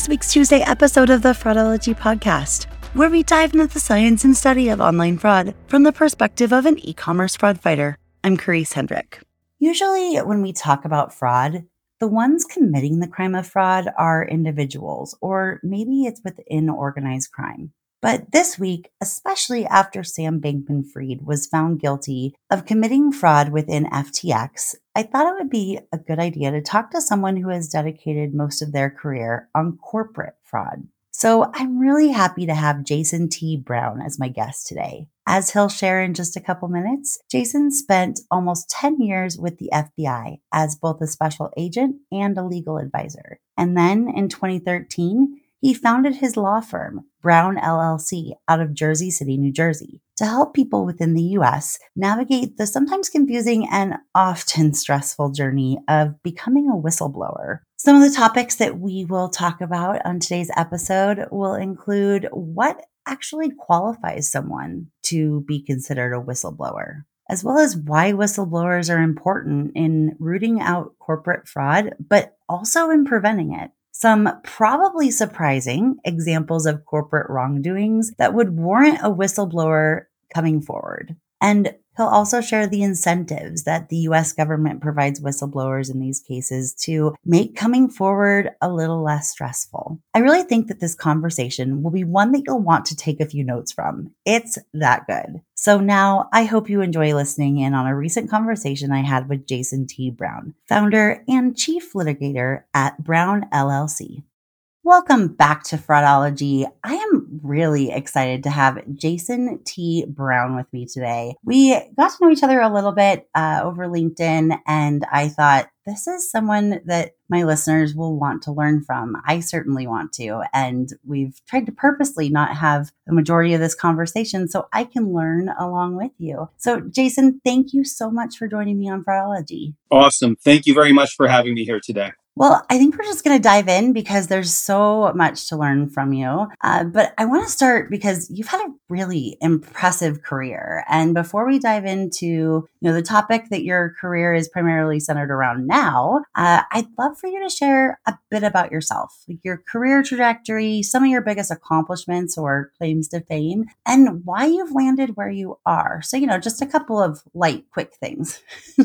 This week's Tuesday episode of the Fraudology Podcast, where we dive into the science and study of online fraud from the perspective of an e commerce fraud fighter. I'm Karisse Hendrick. Usually, when we talk about fraud, the ones committing the crime of fraud are individuals, or maybe it's within organized crime. But this week, especially after Sam Bankman Fried was found guilty of committing fraud within FTX, I thought it would be a good idea to talk to someone who has dedicated most of their career on corporate fraud. So I'm really happy to have Jason T. Brown as my guest today. As he'll share in just a couple minutes, Jason spent almost 10 years with the FBI as both a special agent and a legal advisor. And then in 2013, he founded his law firm, Brown LLC, out of Jersey City, New Jersey, to help people within the US navigate the sometimes confusing and often stressful journey of becoming a whistleblower. Some of the topics that we will talk about on today's episode will include what actually qualifies someone to be considered a whistleblower, as well as why whistleblowers are important in rooting out corporate fraud, but also in preventing it some probably surprising examples of corporate wrongdoings that would warrant a whistleblower coming forward. And he'll also share the incentives that the US government provides whistleblowers in these cases to make coming forward a little less stressful. I really think that this conversation will be one that you'll want to take a few notes from. It's that good. So now I hope you enjoy listening in on a recent conversation I had with Jason T. Brown, founder and chief litigator at Brown LLC. Welcome back to Fraudology. I am really excited to have Jason T. Brown with me today. We got to know each other a little bit uh, over LinkedIn, and I thought this is someone that my listeners will want to learn from. I certainly want to. And we've tried to purposely not have the majority of this conversation so I can learn along with you. So, Jason, thank you so much for joining me on Fraudology. Awesome. Thank you very much for having me here today. Well, I think we're just going to dive in because there's so much to learn from you. Uh, but I want to start because you've had a really impressive career. And before we dive into you know the topic that your career is primarily centered around now, uh, I'd love for you to share a bit about yourself, like your career trajectory, some of your biggest accomplishments or claims to fame, and why you've landed where you are. So you know, just a couple of light, quick things.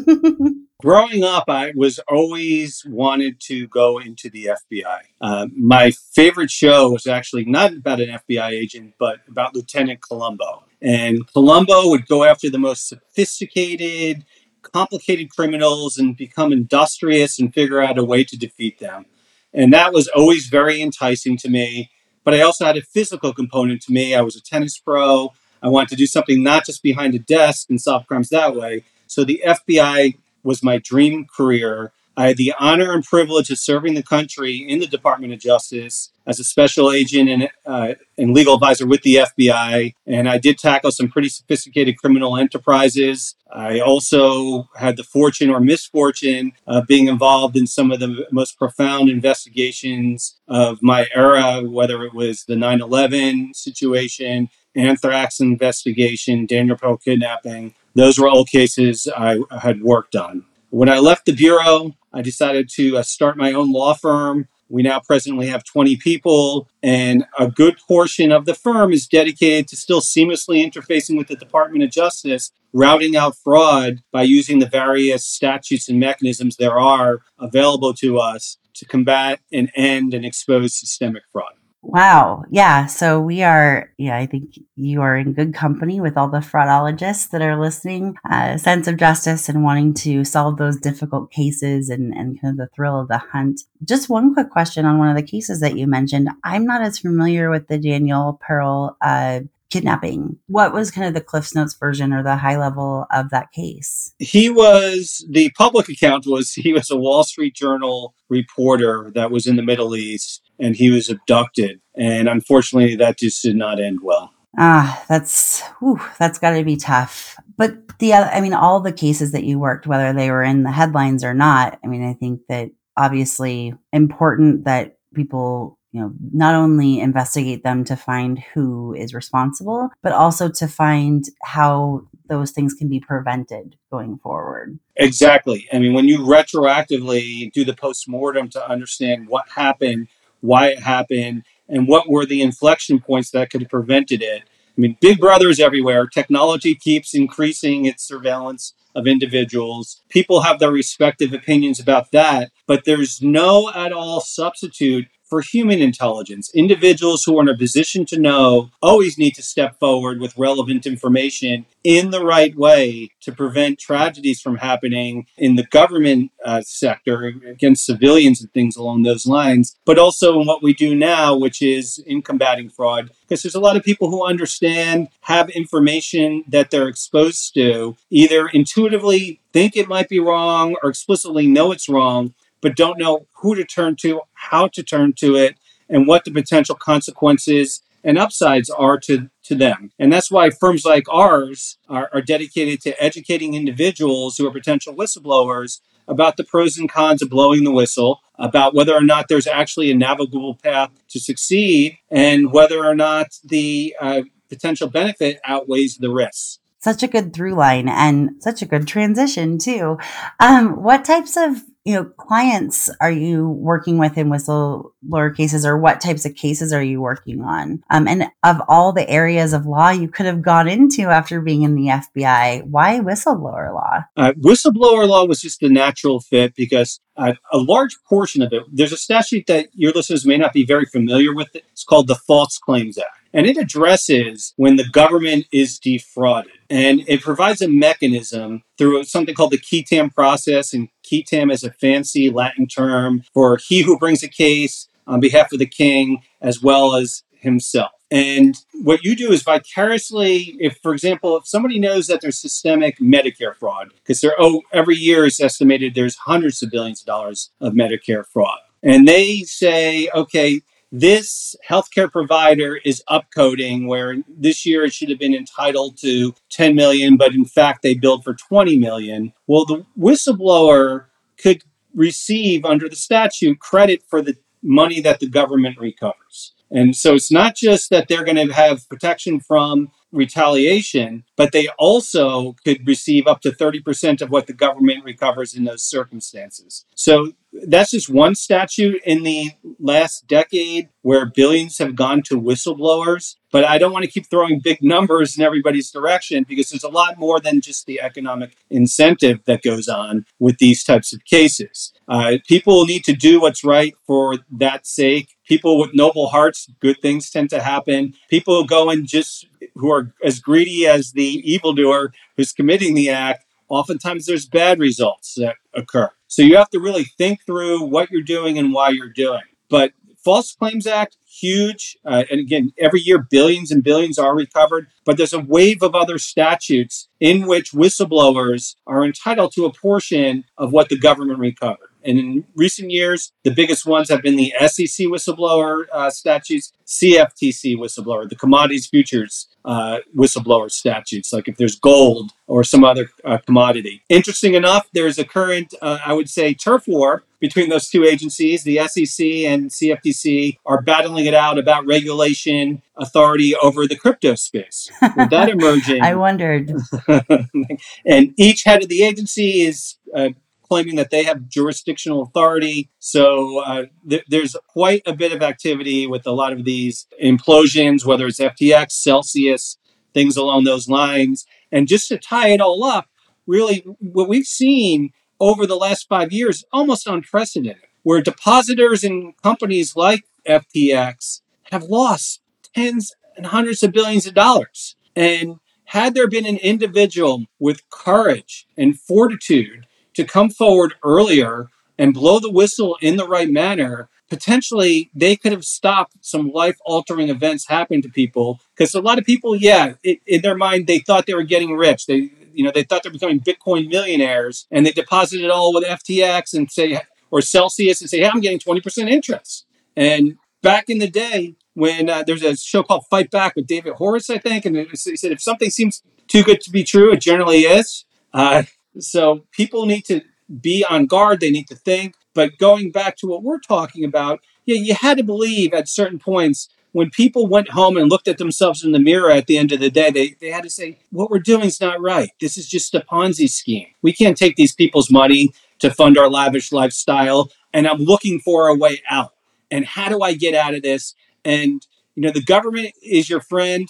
Growing up, I was always wanted to go into the FBI. Uh, my favorite show was actually not about an FBI agent, but about Lieutenant Columbo. And Columbo would go after the most sophisticated, complicated criminals and become industrious and figure out a way to defeat them. And that was always very enticing to me. But I also had a physical component to me. I was a tennis pro. I wanted to do something not just behind a desk and solve crimes that way. So the FBI was my dream career. I had the honor and privilege of serving the country in the Department of Justice as a special agent and, uh, and legal advisor with the FBI. And I did tackle some pretty sophisticated criminal enterprises. I also had the fortune or misfortune of being involved in some of the most profound investigations of my era, whether it was the 9 11 situation, anthrax investigation, Daniel Pearl kidnapping, those were all cases I had worked on. When I left the Bureau, I decided to uh, start my own law firm. We now presently have 20 people, and a good portion of the firm is dedicated to still seamlessly interfacing with the Department of Justice, routing out fraud by using the various statutes and mechanisms there are available to us to combat and end and expose systemic fraud. Wow. Yeah. So we are, yeah, I think you are in good company with all the fraudologists that are listening. Uh, sense of justice and wanting to solve those difficult cases and, and kind of the thrill of the hunt. Just one quick question on one of the cases that you mentioned. I'm not as familiar with the Daniel Pearl uh, kidnapping. What was kind of the Cliffs Notes version or the high level of that case? He was the public account was he was a Wall Street Journal reporter that was in the Middle East and he was abducted. And unfortunately, that just did not end well. Ah, that's whew, that's got to be tough. But the other I mean, all the cases that you worked, whether they were in the headlines or not, I mean, I think that obviously important that people you know not only investigate them to find who is responsible, but also to find how those things can be prevented going forward. Exactly. I mean, when you retroactively do the postmortem to understand what happened, why it happened, and what were the inflection points that could have prevented it. I mean, Big Brother is everywhere. Technology keeps increasing its surveillance of individuals. People have their respective opinions about that, but there's no at all substitute for human intelligence. Individuals who are in a position to know always need to step forward with relevant information in the right way to prevent tragedies from happening in the government uh, sector against civilians and things along those lines, but also in what we do now, which is in combating fraud. Because there's a lot of people who understand, have information that they're exposed to, either intuitively think it might be wrong or explicitly know it's wrong, but don't know who to turn to, how to turn to it, and what the potential consequences and upsides are to, to them. And that's why firms like ours are, are dedicated to educating individuals who are potential whistleblowers about the pros and cons of blowing the whistle, about whether or not there's actually a navigable path to succeed, and whether or not the uh, potential benefit outweighs the risks such a good through line and such a good transition too. Um, what types of you know clients are you working with in whistleblower cases, or what types of cases are you working on? Um, and of all the areas of law you could have gone into after being in the FBI, why whistleblower law? Uh, whistleblower law was just a natural fit because uh, a large portion of it. There's a statute that your listeners may not be very familiar with. It's called the False Claims Act. And it addresses when the government is defrauded. And it provides a mechanism through something called the qui tam process. And qui tam is a fancy Latin term for he who brings a case on behalf of the king as well as himself. And what you do is vicariously, if, for example, if somebody knows that there's systemic Medicare fraud, because there, oh, every year is estimated there's hundreds of billions of dollars of Medicare fraud. And they say, okay, this healthcare provider is upcoding where this year it should have been entitled to 10 million, but in fact they billed for 20 million. Well, the whistleblower could receive under the statute credit for the money that the government recovers. And so it's not just that they're going to have protection from retaliation, but they also could receive up to 30% of what the government recovers in those circumstances. So that's just one statute in the last decade where billions have gone to whistleblowers. But I don't want to keep throwing big numbers in everybody's direction because there's a lot more than just the economic incentive that goes on with these types of cases. Uh, people need to do what's right for that sake. People with noble hearts, good things tend to happen. People go and just who are as greedy as the evildoer who's committing the act, oftentimes there's bad results that occur. So you have to really think through what you're doing and why you're doing. But False Claims Act, huge. Uh, and again, every year billions and billions are recovered. But there's a wave of other statutes in which whistleblowers are entitled to a portion of what the government recovered. And in recent years, the biggest ones have been the SEC whistleblower uh, statutes, CFTC whistleblower, the commodities futures uh, whistleblower statutes, like if there's gold or some other uh, commodity. Interesting enough, there's a current, uh, I would say, turf war between those two agencies. The SEC and CFTC are battling it out about regulation authority over the crypto space. With that emerging, I wondered. and each head of the agency is uh, claiming that they have jurisdictional authority. So uh, th- there's quite a bit of activity with a lot of these implosions, whether it's FTX, Celsius, things along those lines. And just to tie it all up, really, what we've seen over the last five years, almost unprecedented, where depositors in companies like FTX have lost tens and hundreds of billions of dollars. And had there been an individual with courage and fortitude to come forward earlier and blow the whistle in the right manner, potentially they could have stopped some life altering events happening to people. Because a lot of people yeah it, in their mind they thought they were getting rich. They you know they thought they're becoming bitcoin millionaires and they deposited it all with ftx and say or celsius and say hey i'm getting 20% interest. And back in the day when uh, there's a show called fight back with david Horowitz, i think and he said if something seems too good to be true it generally is. Uh, so people need to be on guard they need to think but going back to what we're talking about, yeah, you had to believe at certain points when people went home and looked at themselves in the mirror at the end of the day, they, they had to say, what we're doing is not right. This is just a Ponzi scheme. We can't take these people's money to fund our lavish lifestyle. And I'm looking for a way out. And how do I get out of this? And, you know, the government is your friend.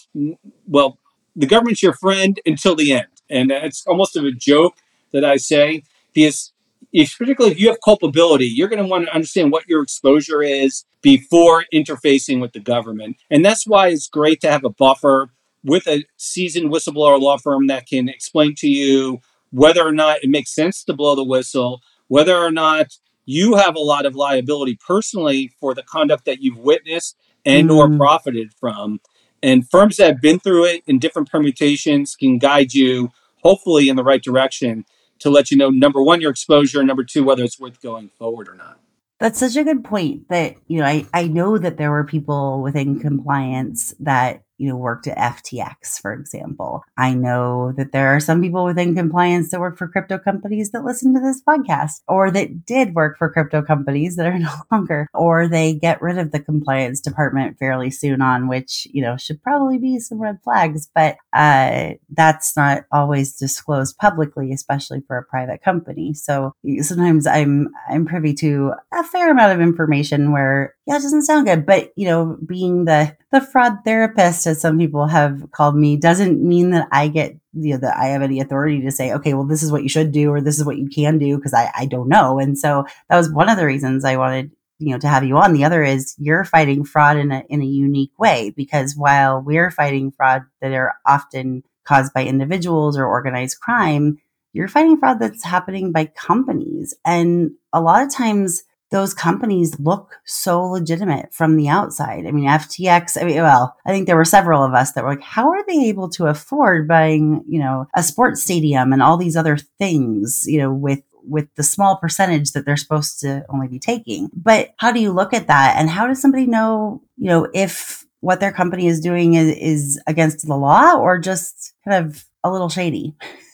Well, the government's your friend until the end. And it's almost of a joke that I say because if particularly if you have culpability, you're going to want to understand what your exposure is before interfacing with the government. And that's why it's great to have a buffer with a seasoned whistleblower law firm that can explain to you whether or not it makes sense to blow the whistle, whether or not you have a lot of liability personally for the conduct that you've witnessed and mm. or profited from. And firms that have been through it in different permutations can guide you hopefully in the right direction to let you know number one your exposure and number two whether it's worth going forward or not. That's such a good point that you know i i know that there were people within compliance that you know, worked at FTX, for example. I know that there are some people within compliance that work for crypto companies that listen to this podcast or that did work for crypto companies that are no longer, or they get rid of the compliance department fairly soon on, which, you know, should probably be some red flags, but uh, that's not always disclosed publicly, especially for a private company. So sometimes I'm, I'm privy to a fair amount of information where, yeah, it doesn't sound good, but, you know, being the, the fraud therapist, as some people have called me, doesn't mean that I get you know that I have any authority to say, okay, well, this is what you should do or this is what you can do because I, I don't know. And so that was one of the reasons I wanted you know to have you on. The other is you're fighting fraud in a in a unique way because while we're fighting fraud that are often caused by individuals or organized crime, you're fighting fraud that's happening by companies. And a lot of times those companies look so legitimate from the outside. I mean, FTX, I mean, well, I think there were several of us that were like, how are they able to afford buying, you know, a sports stadium and all these other things, you know, with with the small percentage that they're supposed to only be taking. But how do you look at that? And how does somebody know, you know, if what their company is doing is, is against the law or just kind of a little shady?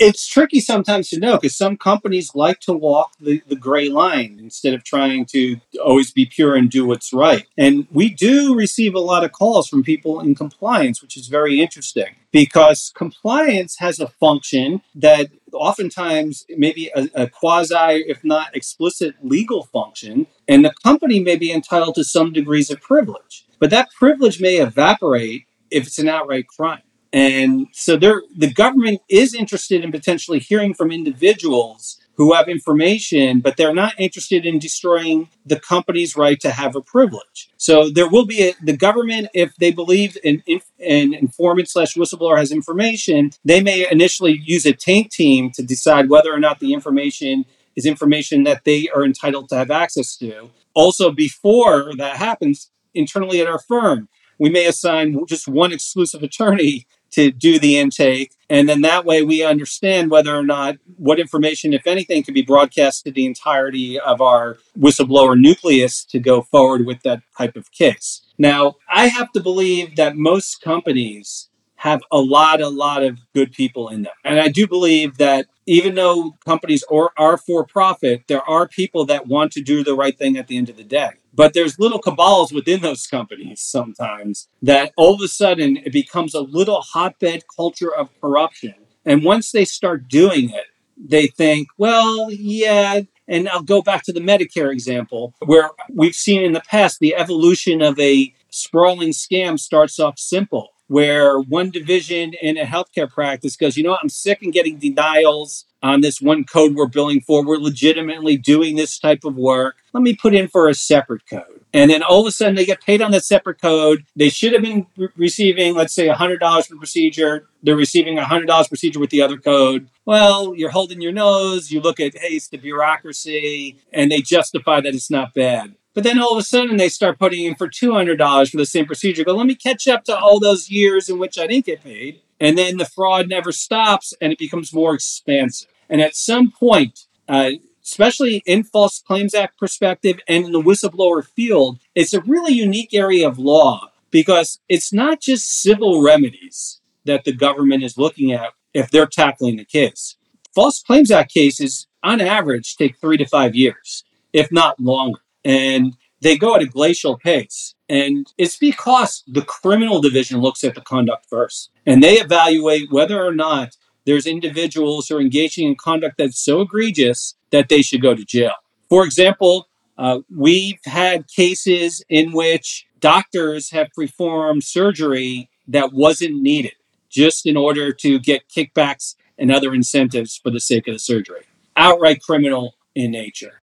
it's tricky sometimes to know because some companies like to walk the, the gray line instead of trying to always be pure and do what's right. And we do receive a lot of calls from people in compliance, which is very interesting because compliance has a function that oftentimes maybe a, a quasi, if not explicit, legal function, and the company may be entitled to some degrees of privilege. But that privilege may evaporate if it's an outright crime. And so the government is interested in potentially hearing from individuals who have information, but they're not interested in destroying the company's right to have a privilege. So there will be a, the government, if they believe an, an informant slash whistleblower has information, they may initially use a taint team to decide whether or not the information is information that they are entitled to have access to. Also, before that happens, internally at our firm, we may assign just one exclusive attorney to do the intake. And then that way we understand whether or not what information, if anything, can be broadcast to the entirety of our whistleblower nucleus to go forward with that type of case. Now, I have to believe that most companies have a lot, a lot of good people in them. And I do believe that even though companies are, are for profit, there are people that want to do the right thing at the end of the day. But there's little cabals within those companies sometimes that all of a sudden it becomes a little hotbed culture of corruption. And once they start doing it, they think, well, yeah. And I'll go back to the Medicare example, where we've seen in the past the evolution of a sprawling scam starts off simple where one division in a healthcare practice goes, you know what, I'm sick and getting denials on this one code we're billing for. We're legitimately doing this type of work. Let me put in for a separate code. And then all of a sudden they get paid on that separate code. They should have been re- receiving, let's say, $100 per procedure. They're receiving $100 procedure with the other code. Well, you're holding your nose. You look at, hey, it's the bureaucracy, and they justify that it's not bad. But then all of a sudden they start putting in for $200 for the same procedure. Go, let me catch up to all those years in which I didn't get paid. And then the fraud never stops and it becomes more expansive. And at some point, uh, especially in False Claims Act perspective and in the whistleblower field, it's a really unique area of law because it's not just civil remedies that the government is looking at if they're tackling the case. False Claims Act cases, on average, take three to five years, if not longer. And they go at a glacial pace. And it's because the criminal division looks at the conduct first and they evaluate whether or not there's individuals who are engaging in conduct that's so egregious that they should go to jail. For example, uh, we've had cases in which doctors have performed surgery that wasn't needed just in order to get kickbacks and other incentives for the sake of the surgery. Outright criminal in nature.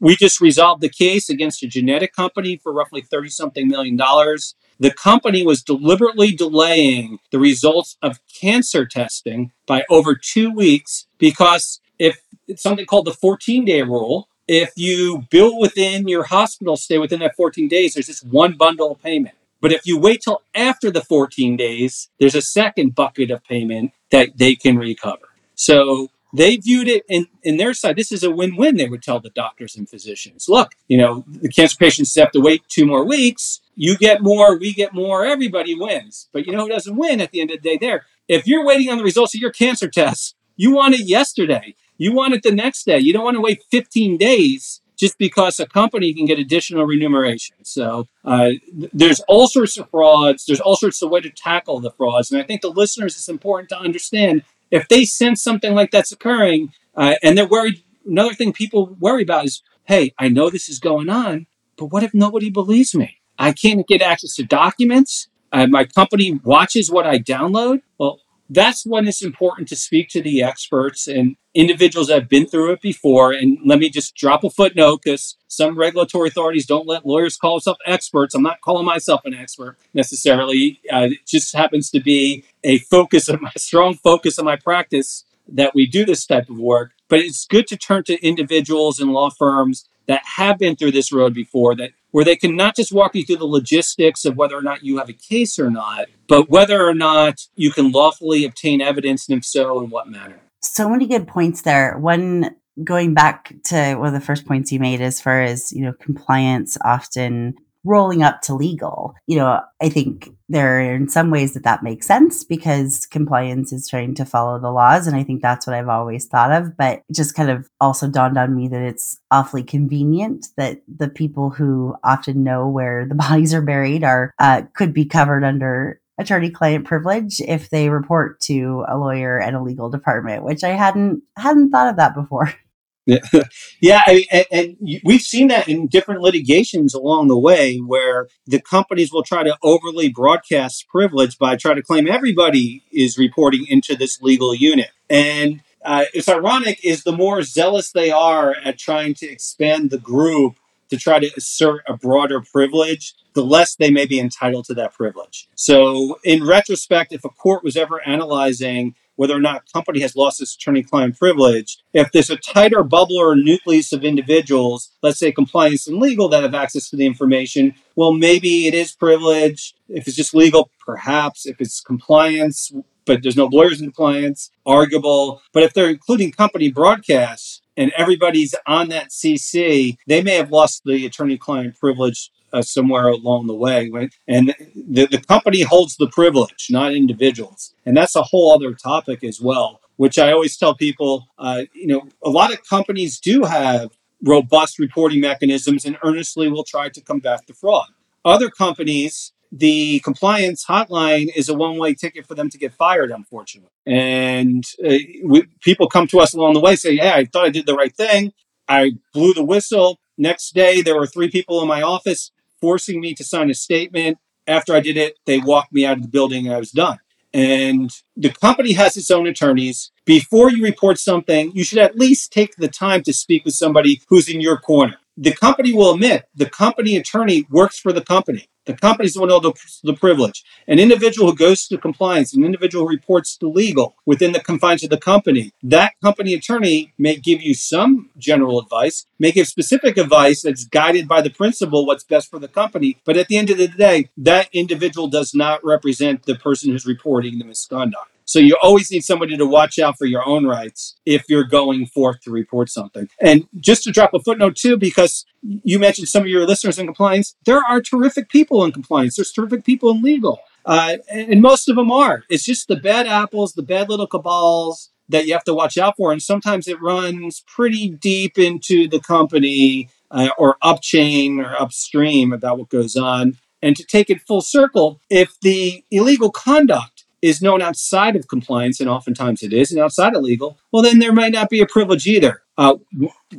We just resolved the case against a genetic company for roughly 30 something million dollars. The company was deliberately delaying the results of cancer testing by over two weeks because if it's something called the 14 day rule, if you bill within your hospital stay within that 14 days, there's just one bundle of payment. But if you wait till after the 14 days, there's a second bucket of payment that they can recover. So they viewed it in, in their side. This is a win-win. They would tell the doctors and physicians, look, you know, the cancer patients have to wait two more weeks. You get more, we get more, everybody wins. But you know who doesn't win at the end of the day there? If you're waiting on the results of your cancer test, you want it yesterday. You want it the next day. You don't want to wait 15 days just because a company can get additional remuneration. So uh, there's all sorts of frauds. There's all sorts of way to tackle the frauds. And I think the listeners, it's important to understand if they sense something like that's occurring uh, and they're worried, another thing people worry about is, hey, I know this is going on, but what if nobody believes me? I can't get access to documents. Uh, my company watches what I download. Well, that's when it's important to speak to the experts and individuals that have been through it before. And let me just drop a footnote because some regulatory authorities don't let lawyers call themselves experts. I'm not calling myself an expert necessarily. Uh, it just happens to be a focus of my strong focus of my practice that we do this type of work. But it's good to turn to individuals and law firms that have been through this road before that where they can not just walk you through the logistics of whether or not you have a case or not, but whether or not you can lawfully obtain evidence and if so in what manner. So many good points there. One going back to one of the first points you made as far as, you know, compliance often rolling up to legal. You know, I think there are in some ways that that makes sense because compliance is trying to follow the laws. And I think that's what I've always thought of. But it just kind of also dawned on me that it's awfully convenient that the people who often know where the bodies are buried are, uh, could be covered under attorney client privilege if they report to a lawyer and a legal department which i hadn't hadn't thought of that before Yeah, yeah, and, and, we've seen that in different litigations along the way, where the companies will try to overly broadcast privilege by trying to claim everybody is reporting into this legal unit. And uh, it's ironic is the more zealous they are at trying to expand the group to try to assert a broader privilege, the less they may be entitled to that privilege. So, in retrospect, if a court was ever analyzing whether or not a company has lost its attorney-client privilege, if there's a tighter bubble or nucleus of individuals, let's say compliance and legal, that have access to the information, well, maybe it is privilege. If it's just legal, perhaps. If it's compliance, but there's no lawyers in compliance, arguable. But if they're including company broadcasts, and everybody's on that CC, they may have lost the attorney client privilege uh, somewhere along the way. Right? And the, the company holds the privilege, not individuals. And that's a whole other topic as well, which I always tell people, uh, you know, a lot of companies do have robust reporting mechanisms and earnestly will try to combat the fraud. Other companies the compliance hotline is a one way ticket for them to get fired, unfortunately. And uh, we, people come to us along the way say, Yeah, I thought I did the right thing. I blew the whistle. Next day, there were three people in my office forcing me to sign a statement. After I did it, they walked me out of the building and I was done. And the company has its own attorneys. Before you report something, you should at least take the time to speak with somebody who's in your corner the company will admit the company attorney works for the company. The company's the one who holds the privilege. An individual who goes to compliance, an individual who reports to legal within the confines of the company, that company attorney may give you some general advice, may give specific advice that's guided by the principle what's best for the company. But at the end of the day, that individual does not represent the person who's reporting the misconduct. So you always need somebody to watch out for your own rights if you're going forth to report something. And just to drop a footnote too, because you mentioned some of your listeners in compliance, there are terrific people in compliance. There's terrific people in legal. Uh, and most of them are. It's just the bad apples, the bad little cabals that you have to watch out for. And sometimes it runs pretty deep into the company uh, or upchain or upstream about what goes on. And to take it full circle, if the illegal conduct is known outside of compliance, and oftentimes it is, and outside of legal, well, then there might not be a privilege either. Uh,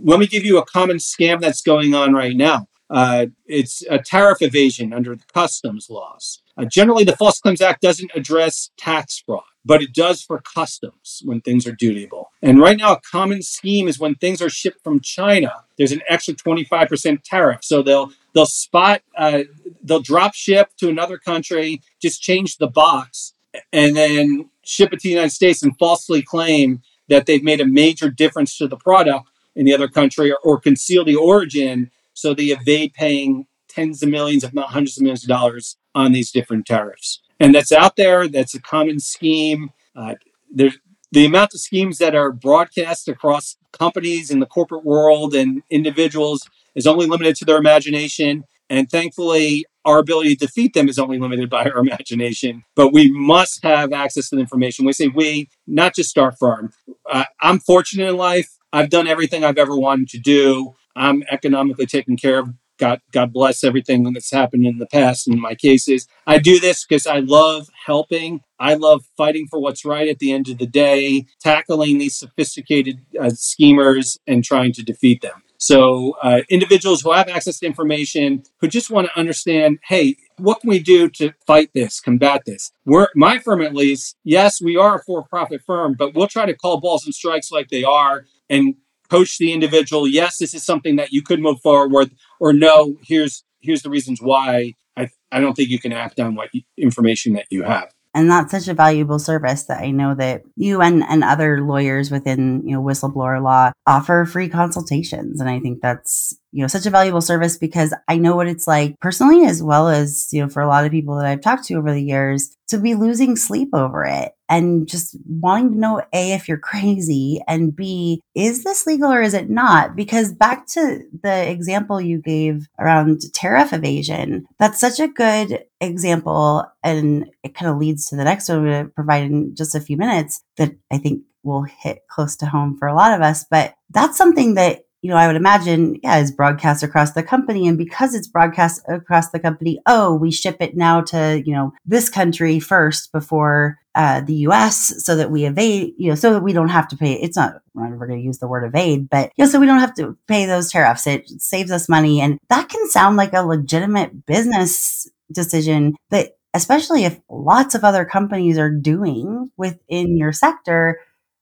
let me give you a common scam that's going on right now. Uh, it's a tariff evasion under the customs laws. Uh, generally, the False Claims Act doesn't address tax fraud, but it does for customs when things are dutiable. And right now, a common scheme is when things are shipped from China, there's an extra 25% tariff. So they'll they'll spot uh, they'll drop ship to another country, just change the box, and then ship it to the United States and falsely claim that they've made a major difference to the product in the other country or, or conceal the origin so they evade paying tens of millions, if not hundreds of millions of dollars on these different tariffs. And that's out there. That's a common scheme. Uh, there's the amount of schemes that are broadcast across companies in the corporate world and individuals is only limited to their imagination. And thankfully, our ability to defeat them is only limited by our imagination. But we must have access to the information. We say we, not just Start Farm. Uh, I'm fortunate in life. I've done everything I've ever wanted to do. I'm economically taken care of. God, God bless everything that's happened in the past in my cases. I do this because I love helping. I love fighting for what's right at the end of the day, tackling these sophisticated uh, schemers and trying to defeat them. So, uh, individuals who have access to information who just want to understand, hey, what can we do to fight this, combat this? We're my firm, at least. Yes, we are a for-profit firm, but we'll try to call balls and strikes like they are and coach the individual. Yes, this is something that you could move forward with, or no, here's here's the reasons why. I I don't think you can act on what information that you have and that's such a valuable service that I know that you and, and other lawyers within you know whistleblower law offer free consultations. And I think that's you know such a valuable service because I know what it's like personally as well as you know for a lot of people that I've talked to over the years to be losing sleep over it and just wanting to know a if you're crazy and b is this legal or is it not? Because back to the example you gave around tariff evasion that's such a good example and it kind of leads to the next one i'm going to provide in just a few minutes that i think will hit close to home for a lot of us but that's something that you know, I would imagine, yeah, is broadcast across the company. And because it's broadcast across the company, oh, we ship it now to, you know, this country first before uh, the US so that we evade, you know, so that we don't have to pay. It's not, we're never going to use the word evade, but, you know, so we don't have to pay those tariffs. It saves us money. And that can sound like a legitimate business decision that especially if lots of other companies are doing within your sector,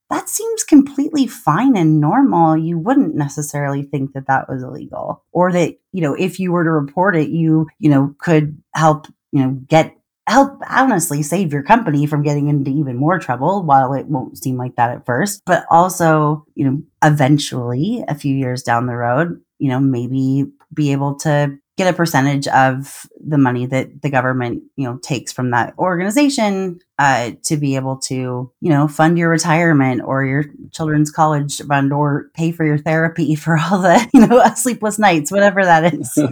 that seems completely fine and normal. You wouldn't necessarily think that that was illegal or that, you know, if you were to report it, you, you know, could help, you know, get help honestly save your company from getting into even more trouble while it won't seem like that at first but also you know eventually a few years down the road you know maybe be able to get a percentage of the money that the government you know takes from that organization uh, to be able to you know fund your retirement or your children's college fund or pay for your therapy for all the you know sleepless nights whatever that is.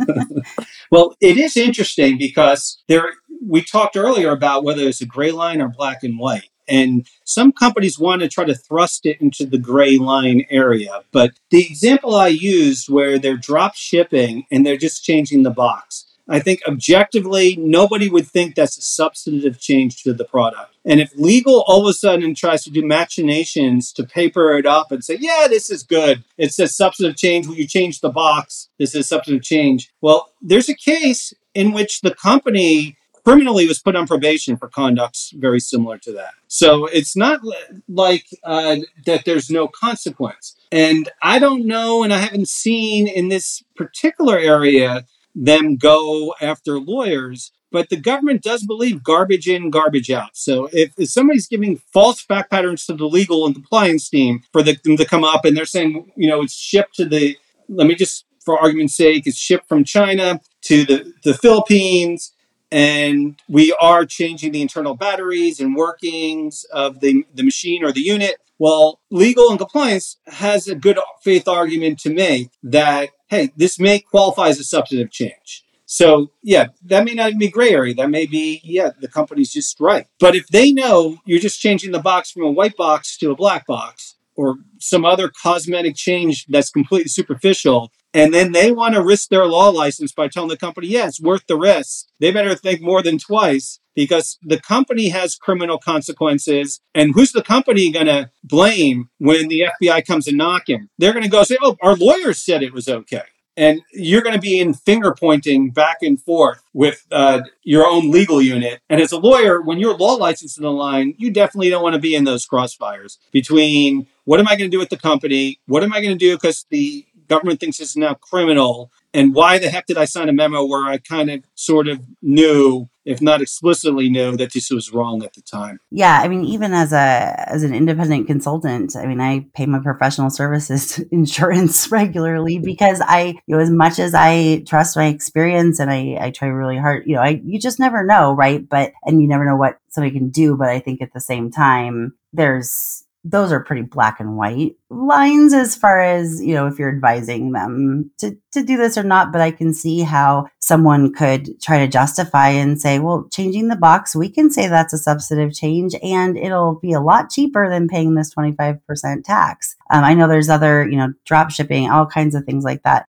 Well it is interesting because there we talked earlier about whether it's a gray line or black and white and some companies want to try to thrust it into the gray line area. But the example I used where they're drop shipping and they're just changing the box, I think objectively, nobody would think that's a substantive change to the product. And if legal all of a sudden tries to do machinations to paper it up and say, yeah, this is good, it's a substantive change when you change the box, this is substantive change. Well, there's a case in which the company criminally was put on probation for conducts very similar to that. So it's not like uh, that there's no consequence. And I don't know, and I haven't seen in this particular area them go after lawyers, but the government does believe garbage in, garbage out. So if, if somebody's giving false fact patterns to the legal and compliance team for the, them to come up and they're saying, you know, it's shipped to the, let me just, for argument's sake, it's shipped from China to the, the Philippines and we are changing the internal batteries and workings of the, the machine or the unit. Well, legal and compliance has a good faith argument to make that, hey, this may qualify as a substantive change. So, yeah, that may not be gray area. That may be, yeah, the company's just right. But if they know you're just changing the box from a white box to a black box or some other cosmetic change that's completely superficial, and then they want to risk their law license by telling the company, yeah, it's worth the risk. They better think more than twice because the company has criminal consequences. And who's the company going to blame when the FBI comes and knocking? They're going to go say, oh, our lawyers said it was okay. And you're going to be in finger pointing back and forth with uh, your own legal unit. And as a lawyer, when your law license is in the line, you definitely don't want to be in those crossfires between what am I going to do with the company? What am I going to do because the government thinks it's now criminal. And why the heck did I sign a memo where I kind of sort of knew, if not explicitly knew, that this was wrong at the time? Yeah, I mean, even as a as an independent consultant, I mean, I pay my professional services insurance regularly mm-hmm. because I, you know, as much as I trust my experience and I, I try really hard, you know, I you just never know, right? But and you never know what somebody can do. But I think at the same time, there's those are pretty black and white lines as far as you know if you're advising them to, to do this or not but i can see how someone could try to justify and say well changing the box we can say that's a substantive change and it'll be a lot cheaper than paying this 25% tax. Um, i know there's other you know drop shipping all kinds of things like that.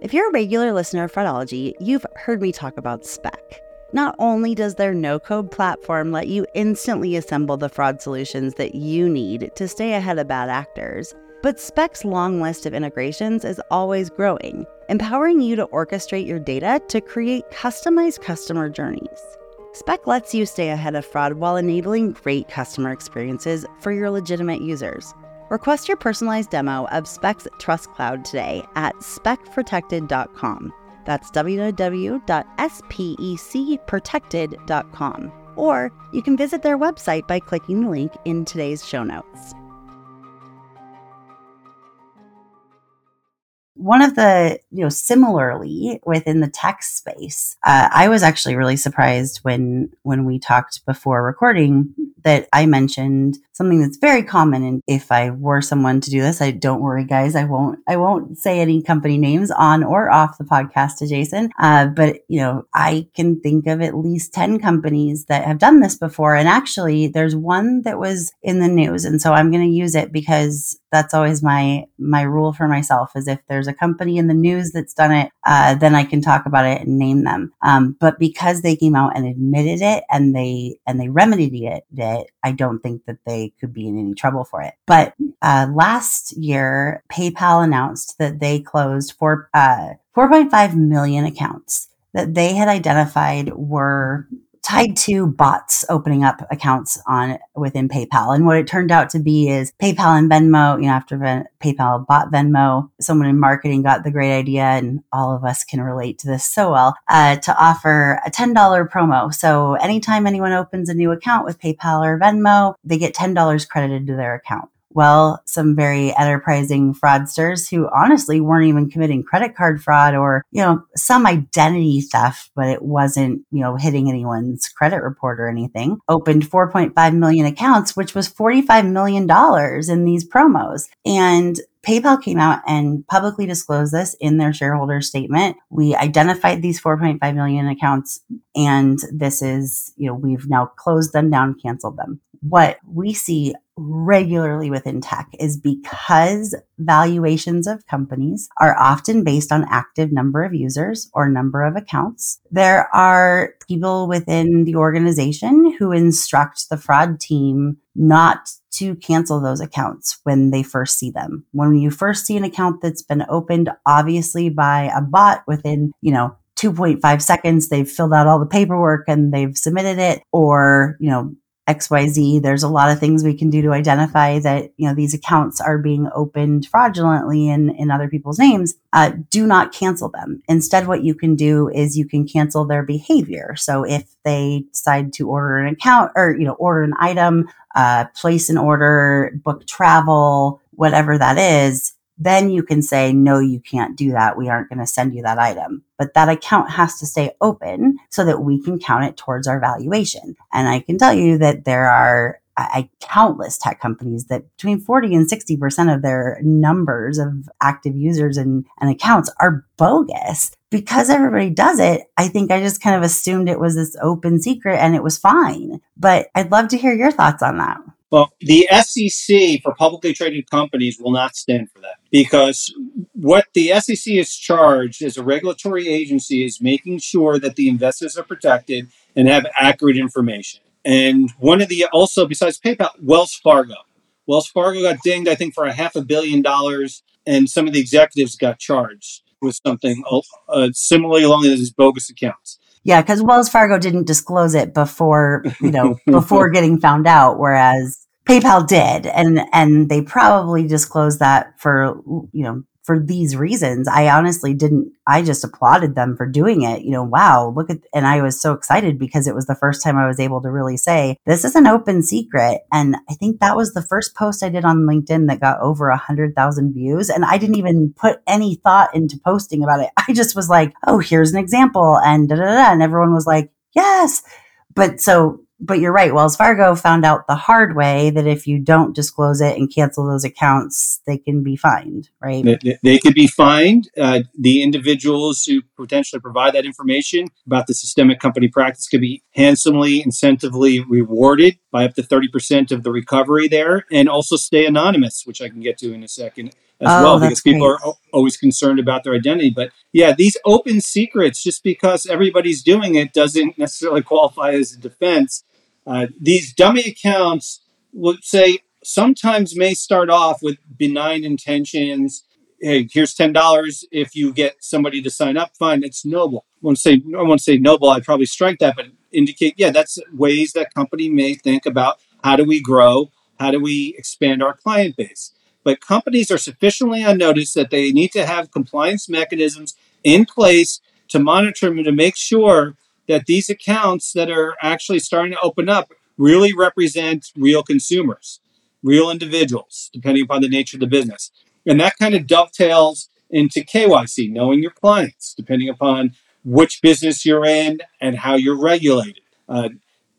If you're a regular listener of fraudology you've heard me talk about spec not only does their no code platform let you instantly assemble the fraud solutions that you need to stay ahead of bad actors, but Spec's long list of integrations is always growing, empowering you to orchestrate your data to create customized customer journeys. Spec lets you stay ahead of fraud while enabling great customer experiences for your legitimate users. Request your personalized demo of Spec's Trust Cloud today at specprotected.com. That's www.specprotected.com. Or you can visit their website by clicking the link in today's show notes. One of the you know similarly within the tech space uh, i was actually really surprised when when we talked before recording that i mentioned something that's very common. And if i were someone to do this i don't worry guys i won't i won't say any company names on or off the podcast to jason. Uh, but you know i can think of at least 10 companies that have done this before. And actually there's one that was in the news. And so i'm going to use it because that's always my my rule for myself is if there's a company in the news that's done it uh, then i can talk about it and name them. Um, but because they came out and admitted it and they and they remedied it, it i don't think that they could be in any trouble for it. But uh, last year paypal announced that they closed for uh, 4.5 million accounts that they had identified were tied to bots opening up accounts on within PayPal. And what it turned out to be is PayPal and Venmo, you know, after Ven- PayPal bought Venmo, someone in marketing got the great idea, and all of us can relate to this so well, uh, to offer a $10 promo. So anytime anyone opens a new account with PayPal or Venmo, they get $10 credited to their account well, some very enterprising fraudsters who honestly weren't even committing credit card fraud or, you know, some identity theft, but it wasn't, you know, hitting anyone's credit report or anything, opened 4.5 million accounts, which was $45 million in these promos. And PayPal came out and publicly disclosed this in their shareholder statement. We identified these 4.5 million accounts and this is, you know, we've now closed them down, canceled them. What we see regularly within tech is because valuations of companies are often based on active number of users or number of accounts. There are people within the organization who instruct the fraud team not to cancel those accounts when they first see them. When you first see an account that's been opened obviously by a bot within, you know, 2.5 seconds they've filled out all the paperwork and they've submitted it or, you know, XYZ. There's a lot of things we can do to identify that, you know, these accounts are being opened fraudulently in, in other people's names. Uh, do not cancel them. Instead, what you can do is you can cancel their behavior. So if they decide to order an account or, you know, order an item, uh, place an order, book travel, whatever that is, then you can say, no, you can't do that. We aren't going to send you that item. But that account has to stay open so that we can count it towards our valuation. And I can tell you that there are I, countless tech companies that between 40 and 60% of their numbers of active users and, and accounts are bogus. Because everybody does it, I think I just kind of assumed it was this open secret and it was fine. But I'd love to hear your thoughts on that. Well, the SEC for publicly traded companies will not stand for that because what the SEC is charged as a regulatory agency is making sure that the investors are protected and have accurate information. And one of the also besides PayPal, Wells Fargo. Wells Fargo got dinged, I think, for a half a billion dollars, and some of the executives got charged with something uh, similarly along these bogus accounts. Yeah, because Wells Fargo didn't disclose it before, you know, before getting found out, whereas PayPal did, and and they probably disclosed that for you know for these reasons. I honestly didn't. I just applauded them for doing it. You know, wow, look at, and I was so excited because it was the first time I was able to really say this is an open secret. And I think that was the first post I did on LinkedIn that got over a hundred thousand views, and I didn't even put any thought into posting about it. I just was like, oh, here's an example, and da da da, and everyone was like, yes. But so but you're right. Wells Fargo found out the hard way that if you don't disclose it and cancel those accounts, they can be fined, right? They, they could be fined. Uh, the individuals who potentially provide that information about the systemic company practice could be handsomely, incentively rewarded by up to 30% of the recovery there and also stay anonymous, which I can get to in a second as oh, well, because people great. are always concerned about their identity. But yeah, these open secrets, just because everybody's doing it, doesn't necessarily qualify as a defense. Uh, these dummy accounts would say sometimes may start off with benign intentions. Hey, here's ten dollars if you get somebody to sign up. Fine, it's noble. I won't say I won't say noble. I'd probably strike that, but indicate yeah, that's ways that company may think about how do we grow, how do we expand our client base. But companies are sufficiently on notice that they need to have compliance mechanisms in place to monitor them to make sure that these accounts that are actually starting to open up really represent real consumers, real individuals, depending upon the nature of the business. And that kind of dovetails into KYC, knowing your clients, depending upon which business you're in and how you're regulated. Uh,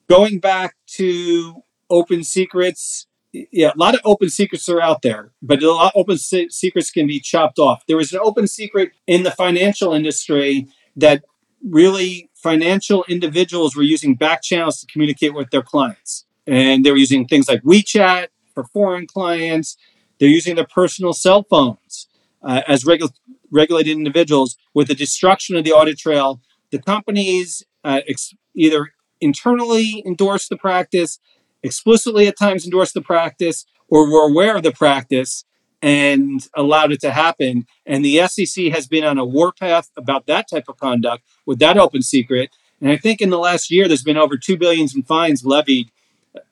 going back to open secrets, yeah, a lot of open secrets are out there, but a lot of open se- secrets can be chopped off. There was an open secret in the financial industry that really financial individuals were using back channels to communicate with their clients. And they were using things like WeChat for foreign clients. They're using their personal cell phones uh, as regu- regulated individuals. With the destruction of the audit trail, the companies uh, ex- either internally endorsed the practice, explicitly at times endorsed the practice, or were aware of the practice and allowed it to happen. And the SEC has been on a warpath about that type of conduct with that open secret. And I think in the last year, there's been over two billions in fines levied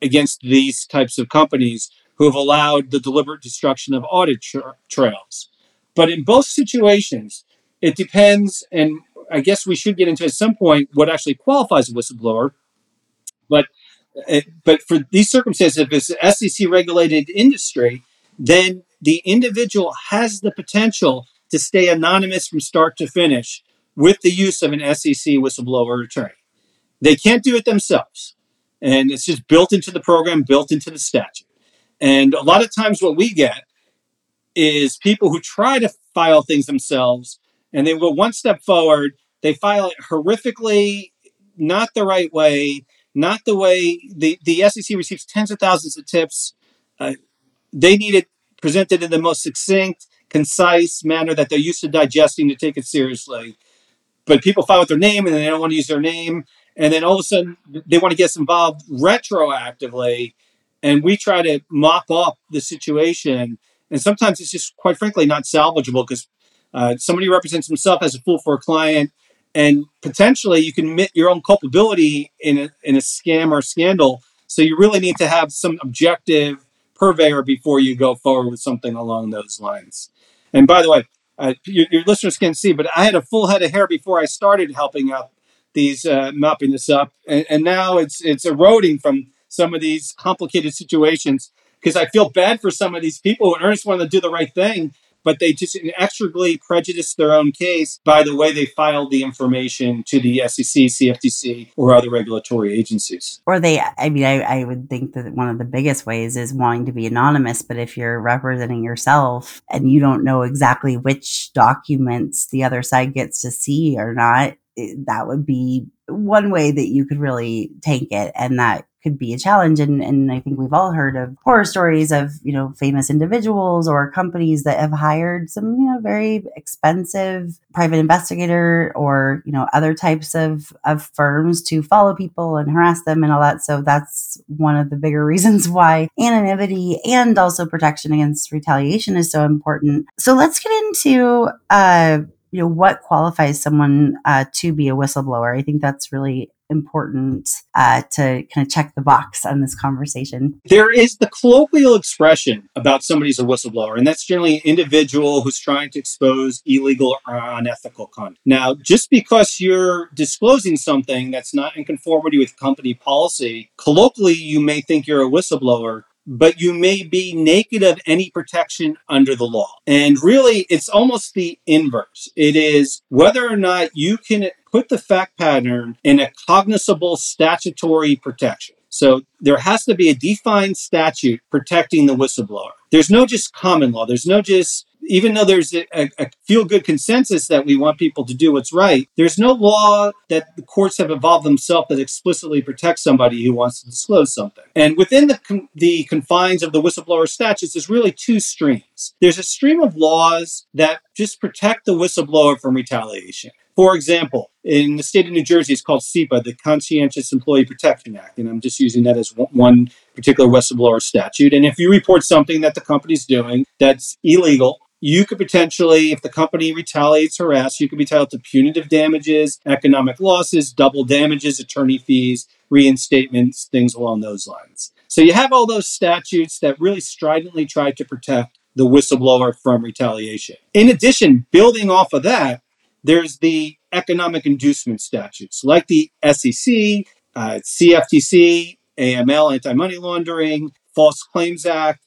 against these types of companies who have allowed the deliberate destruction of audit tra- trails. But in both situations, it depends, and I guess we should get into at some point what actually qualifies a whistleblower. But eh, but for these circumstances, if it's SEC regulated industry, then the individual has the potential to stay anonymous from start to finish with the use of an SEC whistleblower attorney. They can't do it themselves. And it's just built into the program, built into the statute. And a lot of times, what we get is people who try to file things themselves and they go one step forward, they file it horrifically, not the right way, not the way the, the SEC receives tens of thousands of tips. Uh, they need it presented in the most succinct, concise manner that they're used to digesting to take it seriously. But people file with their name and they don't want to use their name. And then all of a sudden they want to get us involved retroactively. And we try to mop up the situation. And sometimes it's just, quite frankly, not salvageable because uh, somebody represents himself as a fool for a client. And potentially you can admit your own culpability in a, in a scam or scandal So you really need to have some objective purveyor before you go forward with something along those lines. And by the way, uh, your, your, listeners can't see, but I had a full head of hair before I started helping out these uh, mopping this up, and, and now it's it's eroding from some of these complicated situations because I feel bad for some of these people who earnestly want to do the right thing, but they just inexorably prejudice their own case by the way they filed the information to the SEC, CFTC, or other regulatory agencies. Or they, I mean, I, I would think that one of the biggest ways is wanting to be anonymous, but if you're representing yourself and you don't know exactly which documents the other side gets to see or not, that would be one way that you could really tank it. And that could be a challenge. And, and I think we've all heard of horror stories of, you know, famous individuals or companies that have hired some, you know, very expensive private investigator or, you know, other types of, of firms to follow people and harass them and all that. So that's one of the bigger reasons why anonymity and also protection against retaliation is so important. So let's get into, uh, you know what qualifies someone uh, to be a whistleblower i think that's really important uh, to kind of check the box on this conversation. There is the colloquial expression about somebody's a whistleblower, and that's generally an individual who's trying to expose illegal or unethical conduct. Now, just because you're disclosing something that's not in conformity with company policy, colloquially, you may think you're a whistleblower but you may be naked of any protection under the law. And really, it's almost the inverse. It is whether or not you can put the fact pattern in a cognizable statutory protection. So there has to be a defined statute protecting the whistleblower. There's no just common law. There's no just even though there's a, a feel good consensus that we want people to do what's right, there's no law that the courts have evolved themselves that explicitly protects somebody who wants to disclose something. And within the, the confines of the whistleblower statutes, there's really two streams. There's a stream of laws that just protect the whistleblower from retaliation. For example, in the state of New Jersey, it's called CEPA, the Conscientious Employee Protection Act. And I'm just using that as one particular whistleblower statute. And if you report something that the company's doing that's illegal, you could potentially, if the company retaliates, harass, you could be entitled to punitive damages, economic losses, double damages, attorney fees, reinstatements, things along those lines. So you have all those statutes that really stridently try to protect the whistleblower from retaliation. In addition, building off of that, there's the economic inducement statutes like the SEC, uh, CFTC, AML, anti money laundering, False Claims Act,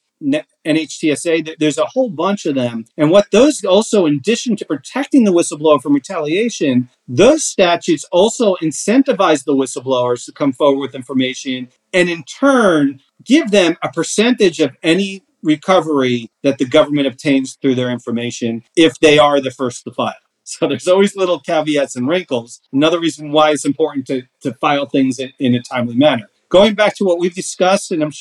NHTSA. There's a whole bunch of them. And what those also, in addition to protecting the whistleblower from retaliation, those statutes also incentivize the whistleblowers to come forward with information and in turn give them a percentage of any recovery that the government obtains through their information if they are the first to file. So there's always little caveats and wrinkles. Another reason why it's important to, to file things in, in a timely manner. Going back to what we've discussed and I'm,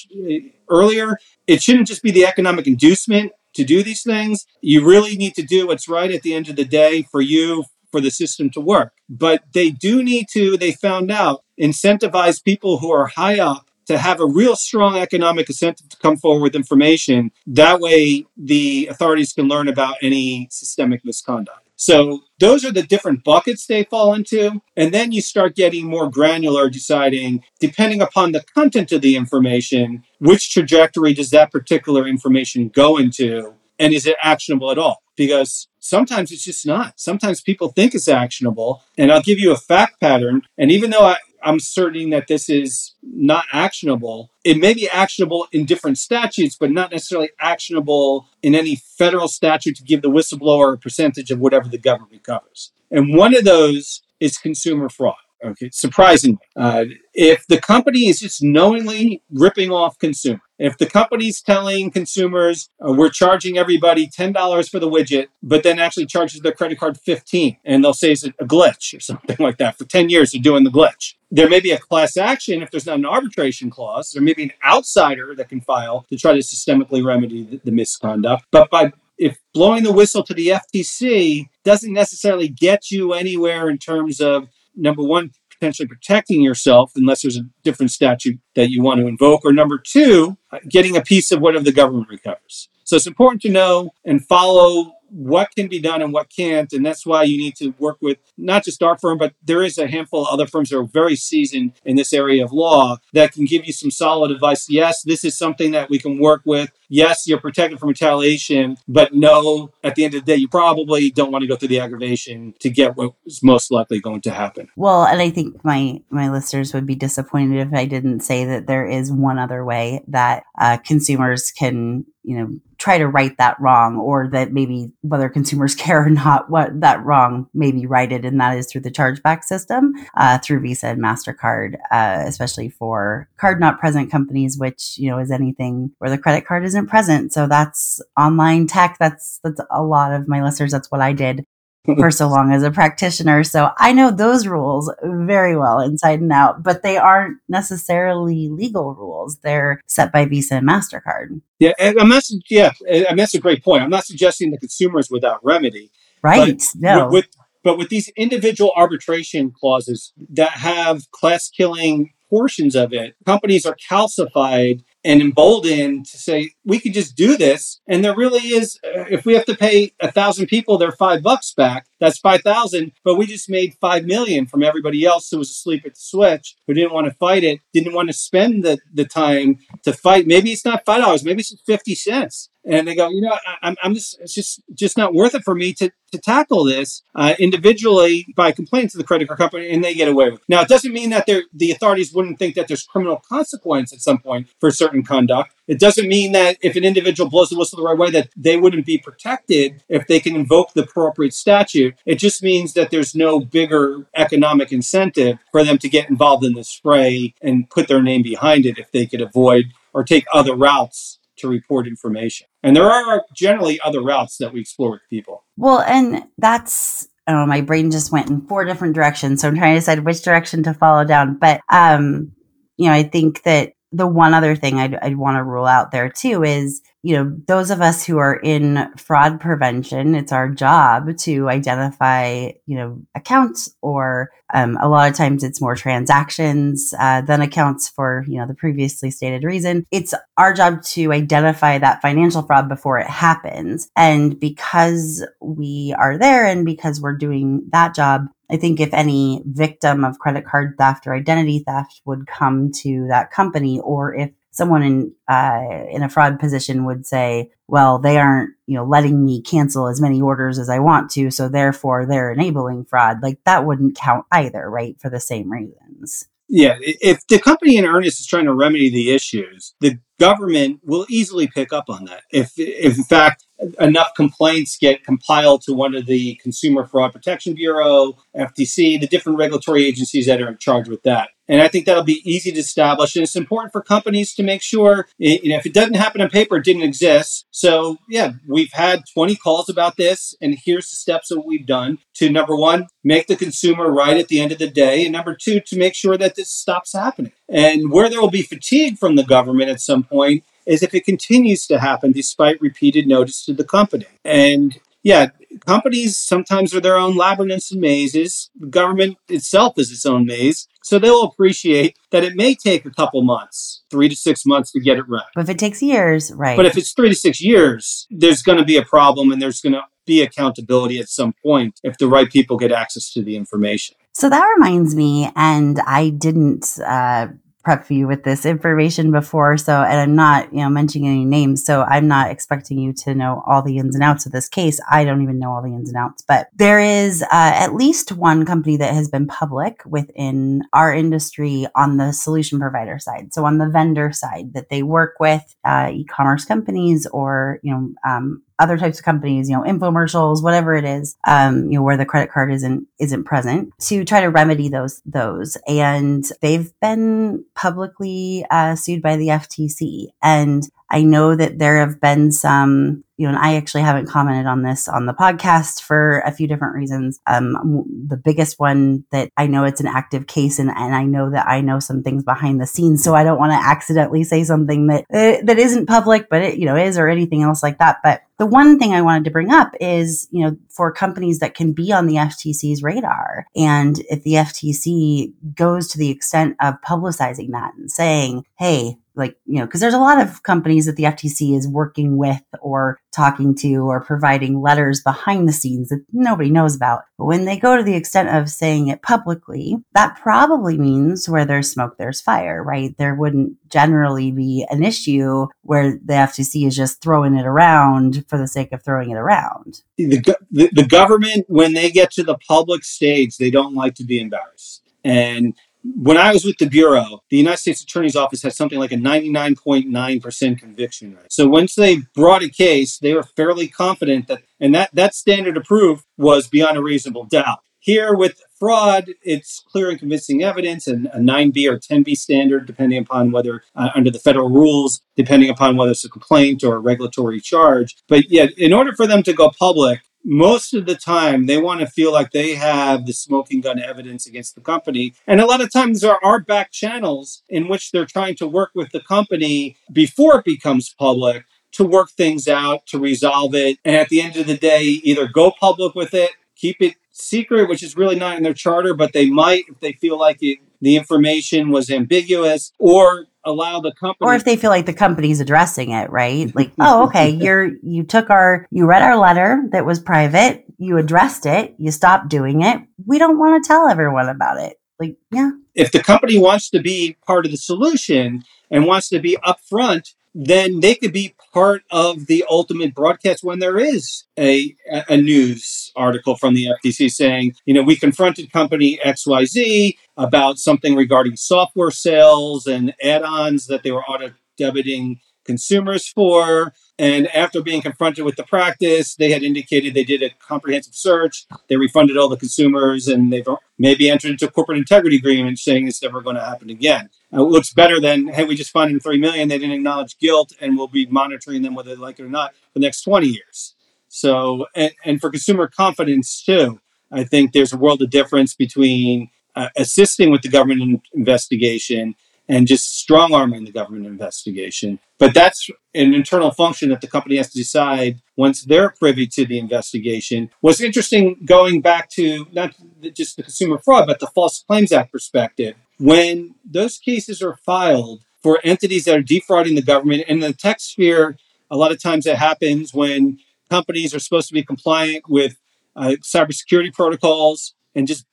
earlier, it shouldn't just be the economic inducement to do these things. You really need to do what's right at the end of the day for you, for the system to work. But they do need to, they found out, incentivize people who are high up to have a real strong economic incentive to come forward with information. That way, the authorities can learn about any systemic misconduct. So those are the different buckets they fall into. And then you start getting more granular, deciding, depending upon the content of the information, which trajectory does that particular information go into? And is it actionable at all? Because sometimes it's just not. Sometimes people think it's actionable. And I'll give you a fact pattern. And even though I, I'm asserting that this is not actionable. It may be actionable in different statutes, but not necessarily actionable in any federal statute to give the whistleblower a percentage of whatever the government covers. And one of those is consumer fraud. Okay, surprisingly, uh, if the company is just knowingly ripping off consumers, if the company's telling consumers uh, we're charging everybody ten dollars for the widget, but then actually charges their credit card fifteen, and they'll say it's a glitch or something like that. For ten years, they're doing the glitch. There may be a class action if there's not an arbitration clause. There may be an outsider that can file to try to systemically remedy the, the misconduct. But by if blowing the whistle to the FTC doesn't necessarily get you anywhere in terms of number one, potentially protecting yourself unless there's a different statute that you want to invoke, or number two, getting a piece of whatever the government recovers. So it's important to know and follow what can be done and what can't. And that's why you need to work with not just our firm, but there is a handful of other firms that are very seasoned in this area of law that can give you some solid advice. Yes, this is something that we can work with. Yes, you're protected from retaliation, but no, at the end of the day, you probably don't want to go through the aggravation to get what is most likely going to happen. Well, and I think my my listeners would be disappointed if I didn't say that there is one other way that uh, consumers can you know try to right that wrong or that maybe whether consumers care or not what that wrong may be righted and that is through the chargeback system uh, through visa and mastercard uh, especially for card not present companies which you know is anything where the credit card isn't present so that's online tech that's that's a lot of my listeners that's what i did for so long as a practitioner. So I know those rules very well inside and out, but they aren't necessarily legal rules. They're set by Visa and MasterCard. Yeah, and I'm not, yeah, and that's a great point. I'm not suggesting the consumers without remedy. Right. No. With, with, but with these individual arbitration clauses that have class killing portions of it, companies are calcified and emboldened to say we could just do this. And there really is uh, if we have to pay a thousand people their five bucks back that's five thousand but we just made five million from everybody else who was asleep at the switch who didn't want to fight it didn't want to spend the, the time to fight maybe it's not five dollars maybe it's 50 cents and they go, you know, I, am I'm just, it's just, just not worth it for me to, to tackle this uh, individually by complaining to the credit card company, and they get away with. It. Now, it doesn't mean that the authorities wouldn't think that there's criminal consequence at some point for certain conduct. It doesn't mean that if an individual blows the whistle the right way, that they wouldn't be protected if they can invoke the appropriate statute. It just means that there's no bigger economic incentive for them to get involved in the spray and put their name behind it if they could avoid or take other routes to report information. And there are generally other routes that we explore with people. Well, and that's I my brain just went in four different directions. So I'm trying to decide which direction to follow down. But um, you know, I think that the one other thing I'd, I'd want to rule out there too is you know, those of us who are in fraud prevention, it's our job to identify, you know, accounts or um, a lot of times it's more transactions uh, than accounts for, you know, the previously stated reason. It's our job to identify that financial fraud before it happens. And because we are there and because we're doing that job, I think if any victim of credit card theft or identity theft would come to that company, or if someone in uh, in a fraud position would say, "Well, they aren't, you know, letting me cancel as many orders as I want to, so therefore they're enabling fraud." Like that wouldn't count either, right? For the same reasons. Yeah, if the company in earnest is trying to remedy the issues, the government will easily pick up on that. If, if in fact enough complaints get compiled to one of the Consumer Fraud Protection Bureau, FTC, the different regulatory agencies that are in charge with that. And I think that'll be easy to establish. And it's important for companies to make sure, you know, if it doesn't happen on paper, it didn't exist. So, yeah, we've had 20 calls about this. And here's the steps that we've done to number one, make the consumer right at the end of the day. And number two, to make sure that this stops happening. And where there will be fatigue from the government at some point is if it continues to happen despite repeated notice to the company. And yeah, companies sometimes are their own labyrinths and mazes. The government itself is its own maze. So they'll appreciate that it may take a couple months, three to six months to get it right. But if it takes years, right. But if it's three to six years, there's going to be a problem and there's going to be accountability at some point if the right people get access to the information. So that reminds me, and I didn't uh, prep for you with this information before. So, and I'm not, you know, mentioning any names. So I'm not expecting you to know all the ins and outs of this case. I don't even know all the ins and outs, but there is uh, at least one company that has been public within our industry on the solution provider side. So on the vendor side that they work with uh, e-commerce companies or, you know, um, other types of companies, you know, infomercials, whatever it is, um, you know, where the credit card isn't isn't present, to try to remedy those those. And they've been publicly uh, sued by the FTC, and I know that there have been some, you know, and I actually haven't commented on this on the podcast for a few different reasons. Um, the biggest one that I know it's an active case, and, and I know that I know some things behind the scenes, so I don't want to accidentally say something that uh, that isn't public, but it, you know, is or anything else like that. But the one thing I wanted to bring up is, you know, for companies that can be on the FTC's radar, and if the FTC goes to the extent of publicizing that and saying, "Hey, like, you know, because there's a lot of companies that the FTC is working with or talking to or providing letters behind the scenes that nobody knows about. But when they go to the extent of saying it publicly, that probably means where there's smoke, there's fire, right? There wouldn't generally be an issue where the FTC is just throwing it around for the sake of throwing it around. The, the, the government, when they get to the public stage, they don't like to be embarrassed. And when I was with the Bureau, the United States Attorney's Office had something like a 99.9% conviction rate. So once they brought a case, they were fairly confident that, and that, that standard proof was beyond a reasonable doubt. Here with fraud, it's clear and convincing evidence and a 9B or 10B standard, depending upon whether uh, under the federal rules, depending upon whether it's a complaint or a regulatory charge. But yet, in order for them to go public, most of the time they want to feel like they have the smoking gun evidence against the company. And a lot of times there are back channels in which they're trying to work with the company before it becomes public to work things out, to resolve it. And at the end of the day, either go public with it, keep it secret, which is really not in their charter, but they might if they feel like it, the information was ambiguous, or allow the company or if they feel like the company's addressing it right? Like oh okay you're you took our you read our letter that was private you addressed it you stopped doing it. We don't want to tell everyone about it. Like yeah. If the company wants to be part of the solution and wants to be upfront then they could be part of the ultimate broadcast when there is a, a news article from the FTC saying, you know, we confronted company XYZ about something regarding software sales and add ons that they were auto debiting consumers for. And after being confronted with the practice, they had indicated they did a comprehensive search. They refunded all the consumers and they've maybe entered into a corporate integrity agreement saying it's never going to happen again. It looks better than, hey, we just funded them three million. They didn't acknowledge guilt and we'll be monitoring them whether they like it or not for the next 20 years. So, and, and for consumer confidence too, I think there's a world of difference between uh, assisting with the government investigation and just strong arming the government investigation. But that's an internal function that the company has to decide once they're privy to the investigation. What's interesting going back to not just the consumer fraud, but the False Claims Act perspective, when those cases are filed for entities that are defrauding the government in the tech sphere, a lot of times it happens when companies are supposed to be compliant with uh, cybersecurity protocols and just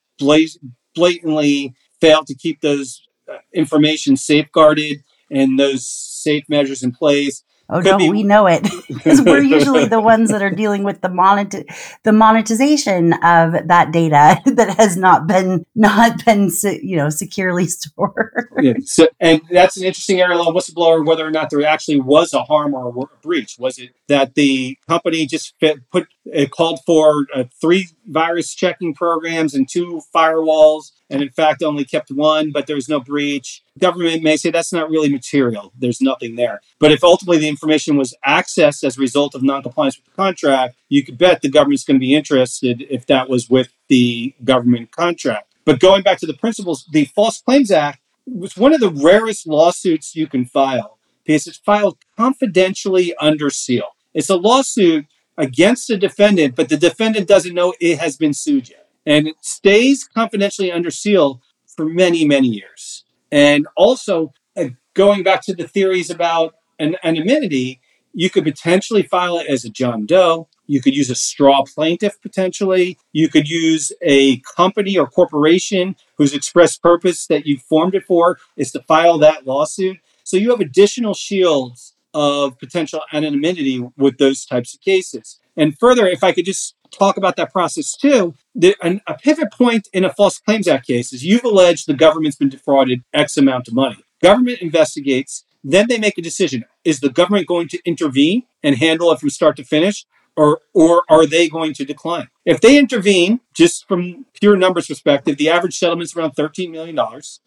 blatantly fail to keep those uh, information safeguarded and those safe measures in place. Oh no, be- we know it because we're usually the ones that are dealing with the monet- the monetization of that data that has not been not been you know securely stored. yeah, so, and that's an interesting area on whistleblower whether or not there actually was a harm or a breach. Was it that the company just fit, put it called for uh, three virus checking programs and two firewalls and in fact only kept one, but there was no breach. Government may say that's not really material. There's nothing there. But if ultimately the information was accessed as a result of noncompliance with the contract, you could bet the government's going to be interested if that was with the government contract. But going back to the principles, the False Claims Act was one of the rarest lawsuits you can file because it's filed confidentially under seal. It's a lawsuit against a defendant, but the defendant doesn't know it has been sued yet and it stays confidentially under seal for many, many years. And also, uh, going back to the theories about an anonymity, you could potentially file it as a John Doe. You could use a straw plaintiff potentially. You could use a company or corporation whose express purpose that you formed it for is to file that lawsuit. So you have additional shields of potential anonymity with those types of cases. And further, if I could just talk about that process too, the, an, a pivot point in a False Claims Act case is you've alleged the government's been defrauded X amount of money. Government investigates, then they make a decision. Is the government going to intervene and handle it from start to finish? Or, or are they going to decline? If they intervene, just from pure numbers perspective, the average settlement is around $13 million,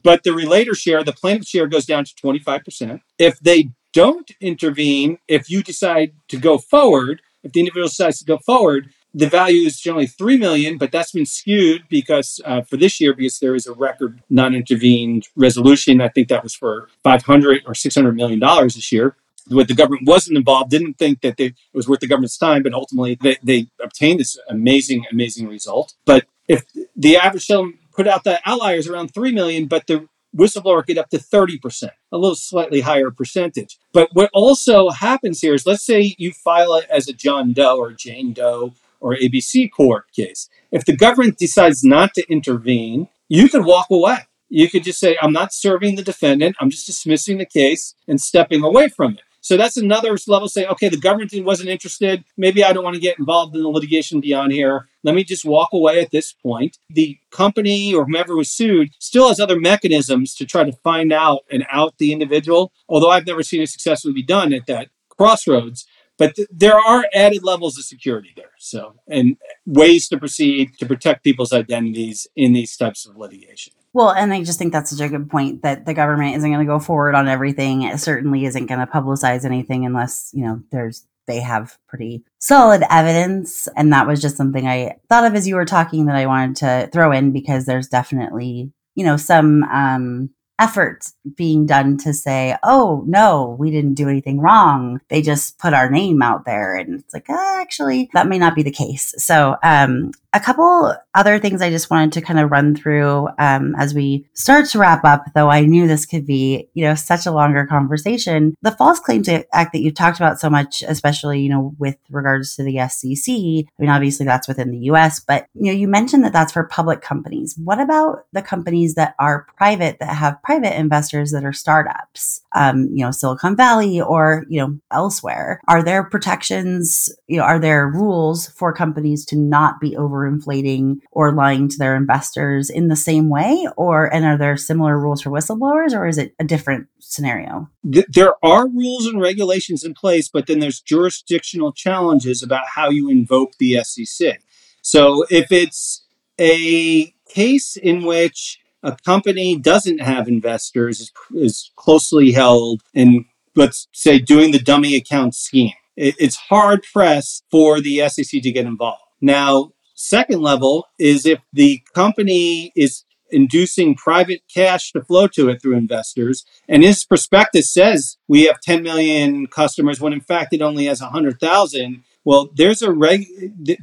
but the relator share, the plaintiff share goes down to 25%. If they don't intervene, if you decide to go forward, if the individual decides to go forward, the value is generally three million, but that's been skewed because uh, for this year because there is a record non-intervened resolution. I think that was for five hundred or six hundred million dollars this year. What the government wasn't involved, didn't think that they, it was worth the government's time, but ultimately they, they obtained this amazing, amazing result. But if the average put out the outliers around three million, but the whistleblower get up to 30%, a little slightly higher percentage. But what also happens here is let's say you file it as a John Doe or Jane Doe or ABC court case. If the government decides not to intervene, you could walk away. You could just say, I'm not serving the defendant, I'm just dismissing the case and stepping away from it. So that's another level say, okay, the government wasn't interested. Maybe I don't want to get involved in the litigation beyond here. Let me just walk away at this point. The company or whomever was sued still has other mechanisms to try to find out and out the individual, although I've never seen it successfully be done at that crossroads. But th- there are added levels of security there. So, and ways to proceed to protect people's identities in these types of litigation. Well, and I just think that's such a good point that the government isn't going to go forward on everything. It certainly isn't going to publicize anything unless, you know, there's they have pretty solid evidence. And that was just something I thought of as you were talking that I wanted to throw in because there's definitely, you know, some um effort being done to say, oh, no, we didn't do anything wrong. They just put our name out there. And it's like, oh, actually, that may not be the case. So, um, a couple other things I just wanted to kind of run through um, as we start to wrap up, though I knew this could be, you know, such a longer conversation. The False Claims Act that you've talked about so much, especially, you know, with regards to the SEC. I mean, obviously that's within the US, but, you know, you mentioned that that's for public companies. What about the companies that are private that have private investors that are startups, um, you know, Silicon Valley or, you know, elsewhere? Are there protections, you know, are there rules for companies to not be over overinflating or lying to their investors in the same way? Or, and are there similar rules for whistleblowers or is it a different scenario? There are rules and regulations in place, but then there's jurisdictional challenges about how you invoke the SEC. So if it's a case in which a company doesn't have investors, is, closely held, and let's say doing the dummy account scheme, it, it's hard pressed for the SEC to get involved. Now, Second level is if the company is inducing private cash to flow to it through investors. And his prospectus says we have 10 million customers when in fact it only has 100,000. Well, there's a reg,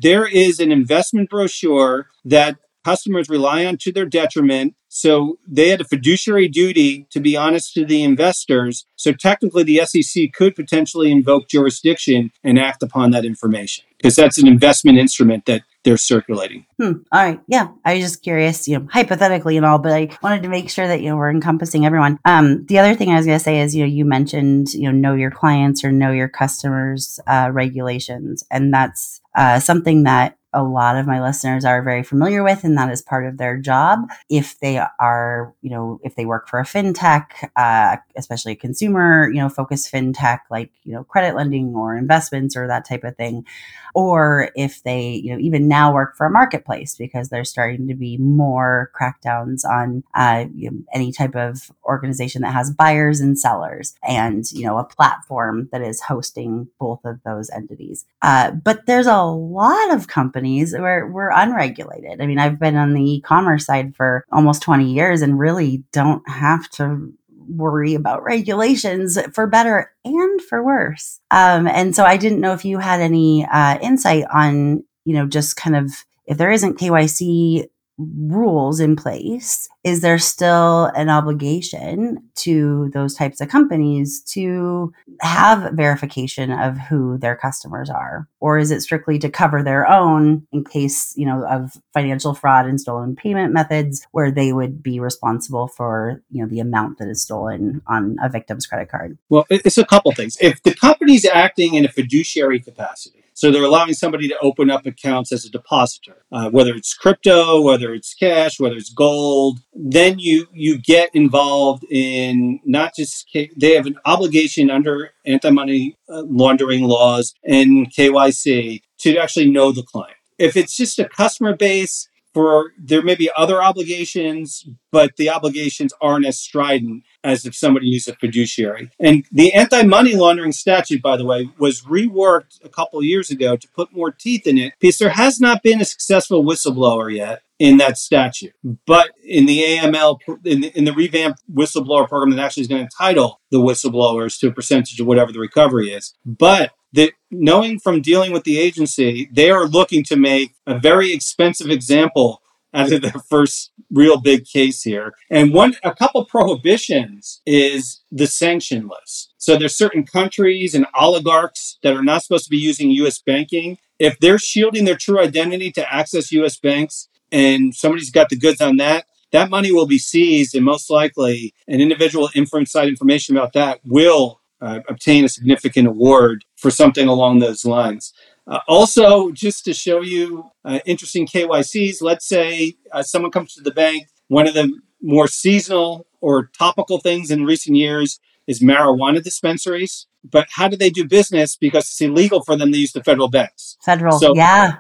there is an investment brochure that customers rely on to their detriment. So they had a fiduciary duty to be honest to the investors. So technically, the SEC could potentially invoke jurisdiction and act upon that information because that's an investment instrument that they're circulating. Hmm. All right. Yeah. I was just curious, you know, hypothetically and all, but I wanted to make sure that, you know, we're encompassing everyone. Um, the other thing I was going to say is, you know, you mentioned, you know, know your clients or know your customers uh, regulations. And that's uh, something that a lot of my listeners are very familiar with, and that is part of their job. If they are, you know, if they work for a fintech, uh, especially a consumer, you know, focused fintech like, you know, credit lending or investments or that type of thing, or if they, you know, even now work for a marketplace because there's starting to be more crackdowns on uh, you know, any type of organization that has buyers and sellers and, you know, a platform that is hosting both of those entities. Uh, but there's a lot of companies where we're unregulated. I mean, I've been on the e-commerce side for almost 20 years and really don't have to worry about regulations for better and for worse. Um, and so I didn't know if you had any uh, insight on, you know, just kind of if there isn't KYC rules in place, is there still an obligation to those types of companies to have verification of who their customers are? Or is it strictly to cover their own in case, you know, of financial fraud and stolen payment methods where they would be responsible for, you know, the amount that is stolen on a victim's credit card? Well, it's a couple things. If the company's acting in a fiduciary capacity, so they're allowing somebody to open up accounts as a depositor, uh, whether it's crypto, whether it's cash, whether it's gold. Then you you get involved in not just K- they have an obligation under anti-money uh, laundering laws and KYC to actually know the client. If it's just a customer base for there may be other obligations, but the obligations aren't as strident as if somebody used a fiduciary. And the anti-money laundering statute, by the way, was reworked a couple years ago to put more teeth in it because there has not been a successful whistleblower yet in that statute. But in the AML, in the, in the revamped whistleblower program that actually is going to entitle the whistleblowers to a percentage of whatever the recovery is. But that knowing from dealing with the agency, they are looking to make a very expensive example out of their first real big case here. And one, a couple prohibitions is the sanction list. So there's certain countries and oligarchs that are not supposed to be using U.S. banking. If they're shielding their true identity to access U.S. banks, and somebody's got the goods on that, that money will be seized, and most likely, an individual inside information about that will uh, obtain a significant award for something along those lines. Uh, also, just to show you uh, interesting KYCs, let's say uh, someone comes to the bank. One of the more seasonal or topical things in recent years is marijuana dispensaries. But how do they do business? Because it's illegal for them to use the federal banks. Federal, so, yeah.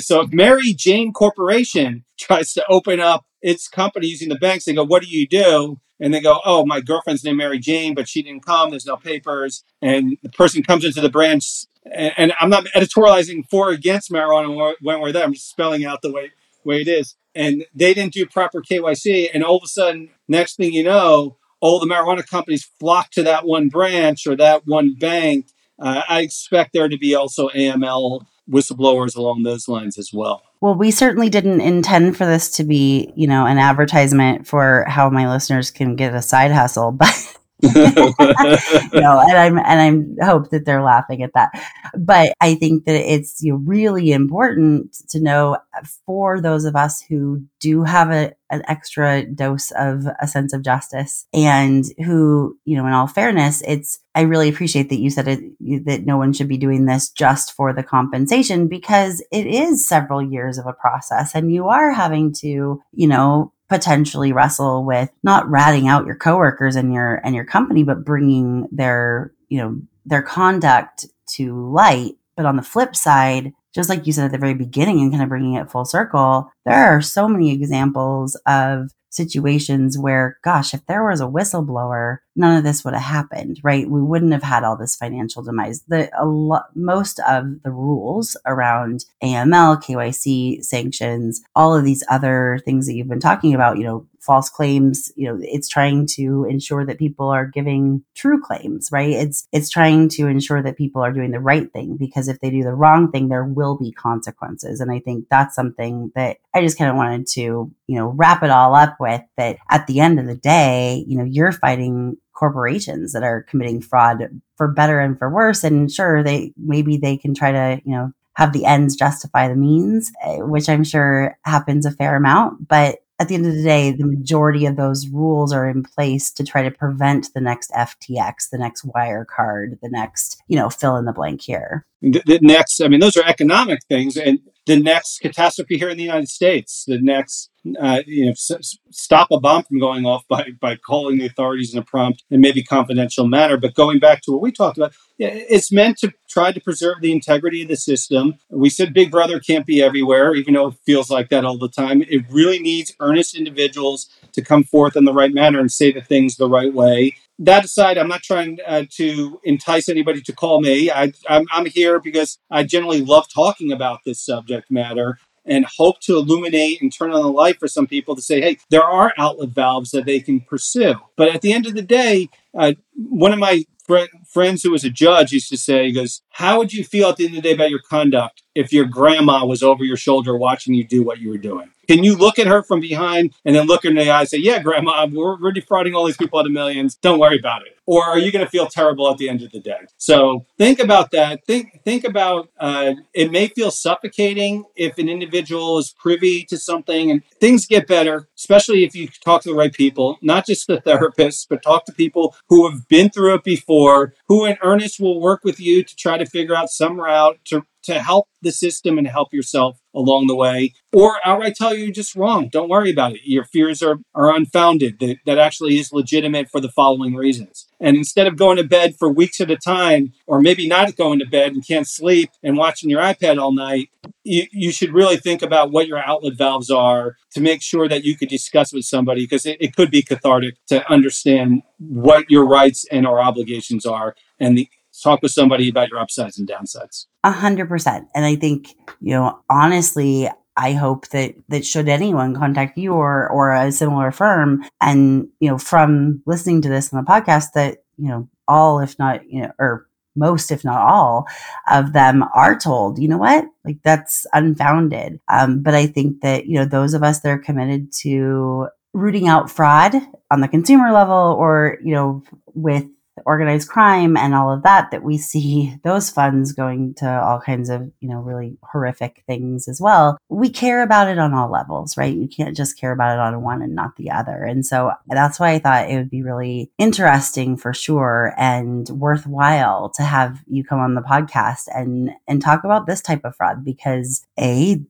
So if Mary Jane Corporation tries to open up its company using the banks, they go, "What do you do?" And they go, "Oh, my girlfriend's named Mary Jane, but she didn't come. There's no papers." And the person comes into the branch, and, and I'm not editorializing for or against marijuana when we're there. I'm just spelling out the way way it is. And they didn't do proper KYC, and all of a sudden, next thing you know, all the marijuana companies flock to that one branch or that one bank. Uh, I expect there to be also AML whistleblowers along those lines as well. Well, we certainly didn't intend for this to be, you know, an advertisement for how my listeners can get a side hustle, but know, and I'm and I hope that they're laughing at that. But I think that it's you know, really important to know for those of us who do have a, an extra dose of a sense of justice and who, you know, in all fairness, it's I really appreciate that you said it that no one should be doing this just for the compensation because it is several years of a process and you are having to, you know, potentially wrestle with not ratting out your coworkers and your and your company but bringing their you know their conduct to light. But on the flip side just like you said at the very beginning and kind of bringing it full circle there are so many examples of situations where, gosh, if there was a whistleblower, none of this would have happened, right? We wouldn't have had all this financial demise. The a lo- most of the rules around AML, KYC, sanctions, all of these other things that you've been talking about, you know, false claims you know it's trying to ensure that people are giving true claims right it's it's trying to ensure that people are doing the right thing because if they do the wrong thing there will be consequences and i think that's something that i just kind of wanted to you know wrap it all up with that at the end of the day you know you're fighting corporations that are committing fraud for better and for worse and sure they maybe they can try to you know have the ends justify the means, eh, which I'm sure happens a fair amount. But at the end of the day, the majority of those rules are in place to try to prevent the next FTX, the next Wirecard, the next, you know, fill in the blank here. The, the next, I mean, those are economic things. And the next catastrophe here in the United States, the next, uh, you know, s- stop a bomb from going off by, by calling the authorities in a prompt and maybe confidential manner. But going back to what we talked about, it's meant to try to preserve the integrity of the system. We said Big Brother can't be everywhere, even though it feels like that all the time. It really needs earnest individuals to come forth in the right manner and say the things the right way that aside, I'm not trying uh, to entice anybody to call me. I, I'm, I'm here because I generally love talking about this subject matter and hope to illuminate and turn on the light for some people to say, hey, there are outlet valves that they can pursue. But at the end of the day, uh, one of my fr- friends who was a judge used to say, he goes, How would you feel at the end of the day about your conduct if your grandma was over your shoulder watching you do what you were doing? Can you look at her from behind and then look her in the eye and say, Yeah, grandma, we're, we're defrauding all these people out of millions. Don't worry about it. Or are you going to feel terrible at the end of the day? So think about that. Think think about uh, it may feel suffocating if an individual is privy to something and things get better, especially if you talk to the right people, not just the therapists, but talk to people who have been through it before, who in earnest will work with you to try to figure out some route to to help the system and help yourself along the way, or outright tell you you're just wrong. Don't worry about it. Your fears are, are unfounded. That, that actually is legitimate for the following reasons. And instead of going to bed for weeks at a time, or maybe not going to bed and can't sleep and watching your iPad all night, you, you should really think about what your outlet valves are to make sure that you could discuss with somebody because it, it could be cathartic to understand what your rights and our obligations are and the talk with somebody about your upsides and downsides. A hundred percent. And I think, you know, honestly, I hope that that should anyone contact you or or a similar firm and you know from listening to this on the podcast that you know all if not you know or most, if not all, of them are told, you know what, like that's unfounded. Um, but I think that you know those of us that are committed to rooting out fraud on the consumer level, or you know, with organized crime and all of that that we see those funds going to all kinds of you know really horrific things as well. We care about it on all levels right? You can't just care about it on one and not the other. And so that's why i thought it would be really interesting for sure and worthwhile to have you come on the podcast and and talk about this type of fraud because a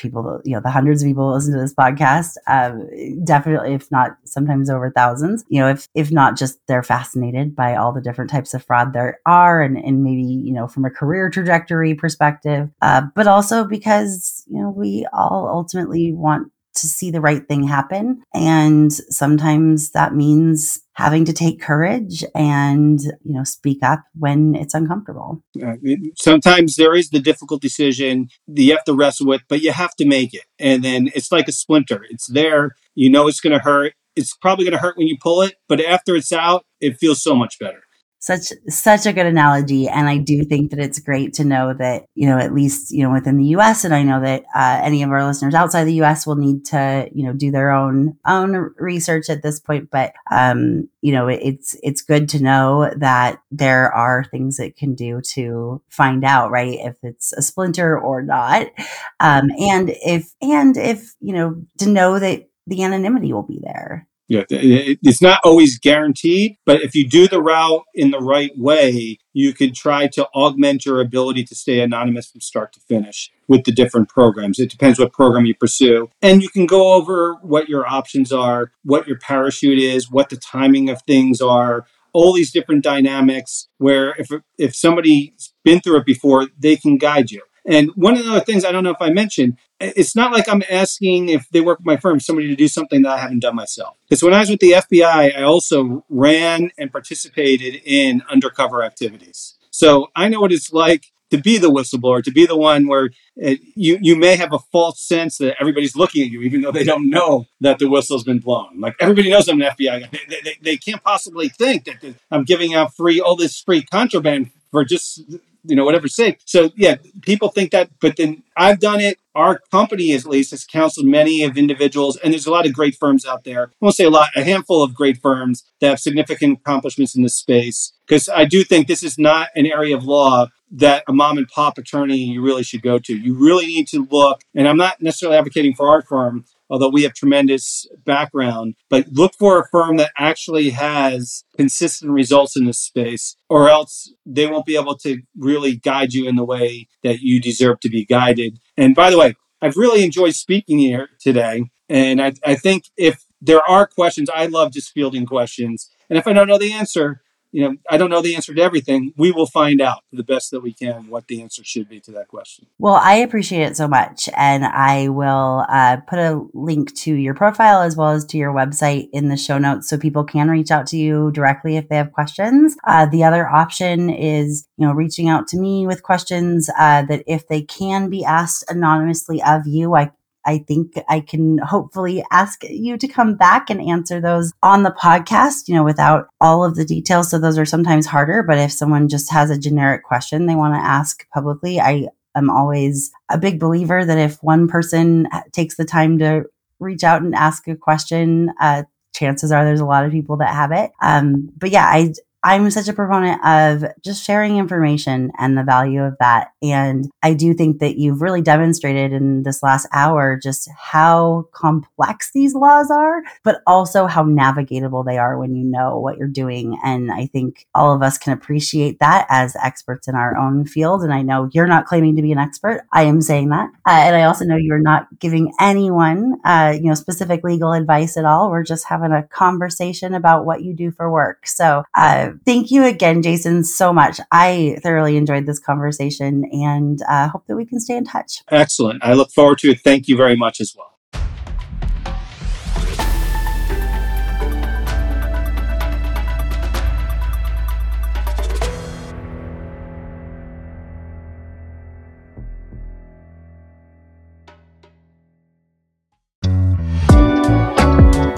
people, you know, the hundreds of people listen to this podcast, um, definitely, if not sometimes over thousands, you know, if, if not just they're fascinated by all the different types of fraud there are and, and maybe, you know, from a career trajectory perspective, uh, but also because, you know, we all ultimately want to see the right thing happen. And sometimes that means having to take courage and you know speak up when it's uncomfortable. Sometimes there is the difficult decision that you have to wrestle with but you have to make it. And then it's like a splinter. It's there. You know it's going to hurt. It's probably going to hurt when you pull it but after it's out it feels so much better such such a good analogy. And i do think that it's great to know that you know at least you know within the us and i know that uh, any of our listeners outside the us will need to you know do their own own research at this point. But um you know it's it's good to know that there are things it can do to find out right if it's a splinter or not. Um and if and if you know to know that the anonymity will be there yeah, it's not always guaranteed, but if you do the route in the right way, you can try to augment your ability to stay anonymous from start to finish with the different programs. It depends what program you pursue. And you can go over what your options are, what your parachute is, what the timing of things are, all these different dynamics where if if somebody's been through it before, they can guide you. And one of the other things I don't know if I mentioned, it's not like I'm asking if they work with my firm somebody to do something that I haven't done myself. Because when I was with the FBI, I also ran and participated in undercover activities. So I know what it's like to be the whistleblower, to be the one where uh, you you may have a false sense that everybody's looking at you, even though they don't know that the whistle's been blown. Like everybody knows I'm an FBI. They, they, they can't possibly think that I'm giving out free all this free contraband for just you know whatever sake. So yeah, people think that, but then I've done it. Our company, at least, has counseled many of individuals, and there's a lot of great firms out there. I won't say a lot, a handful of great firms that have significant accomplishments in this space. Because I do think this is not an area of law that a mom and pop attorney you really should go to. You really need to look, and I'm not necessarily advocating for our firm, although we have tremendous background, but look for a firm that actually has consistent results in this space, or else they won't be able to really guide you in the way that you deserve to be guided. And by the way, I've really enjoyed speaking here today. And I, I think if there are questions, I love just fielding questions. And if I don't know the answer, you know, I don't know the answer to everything. We will find out the best that we can what the answer should be to that question. Well, I appreciate it so much. And I will uh, put a link to your profile as well as to your website in the show notes so people can reach out to you directly if they have questions. Uh, the other option is, you know, reaching out to me with questions uh, that if they can be asked anonymously of you, I I think I can hopefully ask you to come back and answer those on the podcast, you know, without all of the details. So those are sometimes harder, but if someone just has a generic question they want to ask publicly, I am always a big believer that if one person takes the time to reach out and ask a question, uh, chances are there's a lot of people that have it. Um, but yeah, I I'm such a proponent of just sharing information and the value of that. And I do think that you've really demonstrated in this last hour just how complex these laws are, but also how navigatable they are when you know what you're doing. And I think all of us can appreciate that as experts in our own field. And I know you're not claiming to be an expert. I am saying that. Uh, and I also know you're not giving anyone, uh, you know, specific legal advice at all. We're just having a conversation about what you do for work. So, uh, thank you again, Jason, so much. I thoroughly enjoyed this conversation and uh, hope that we can stay in touch. Excellent. I look forward to it. Thank you very much as well.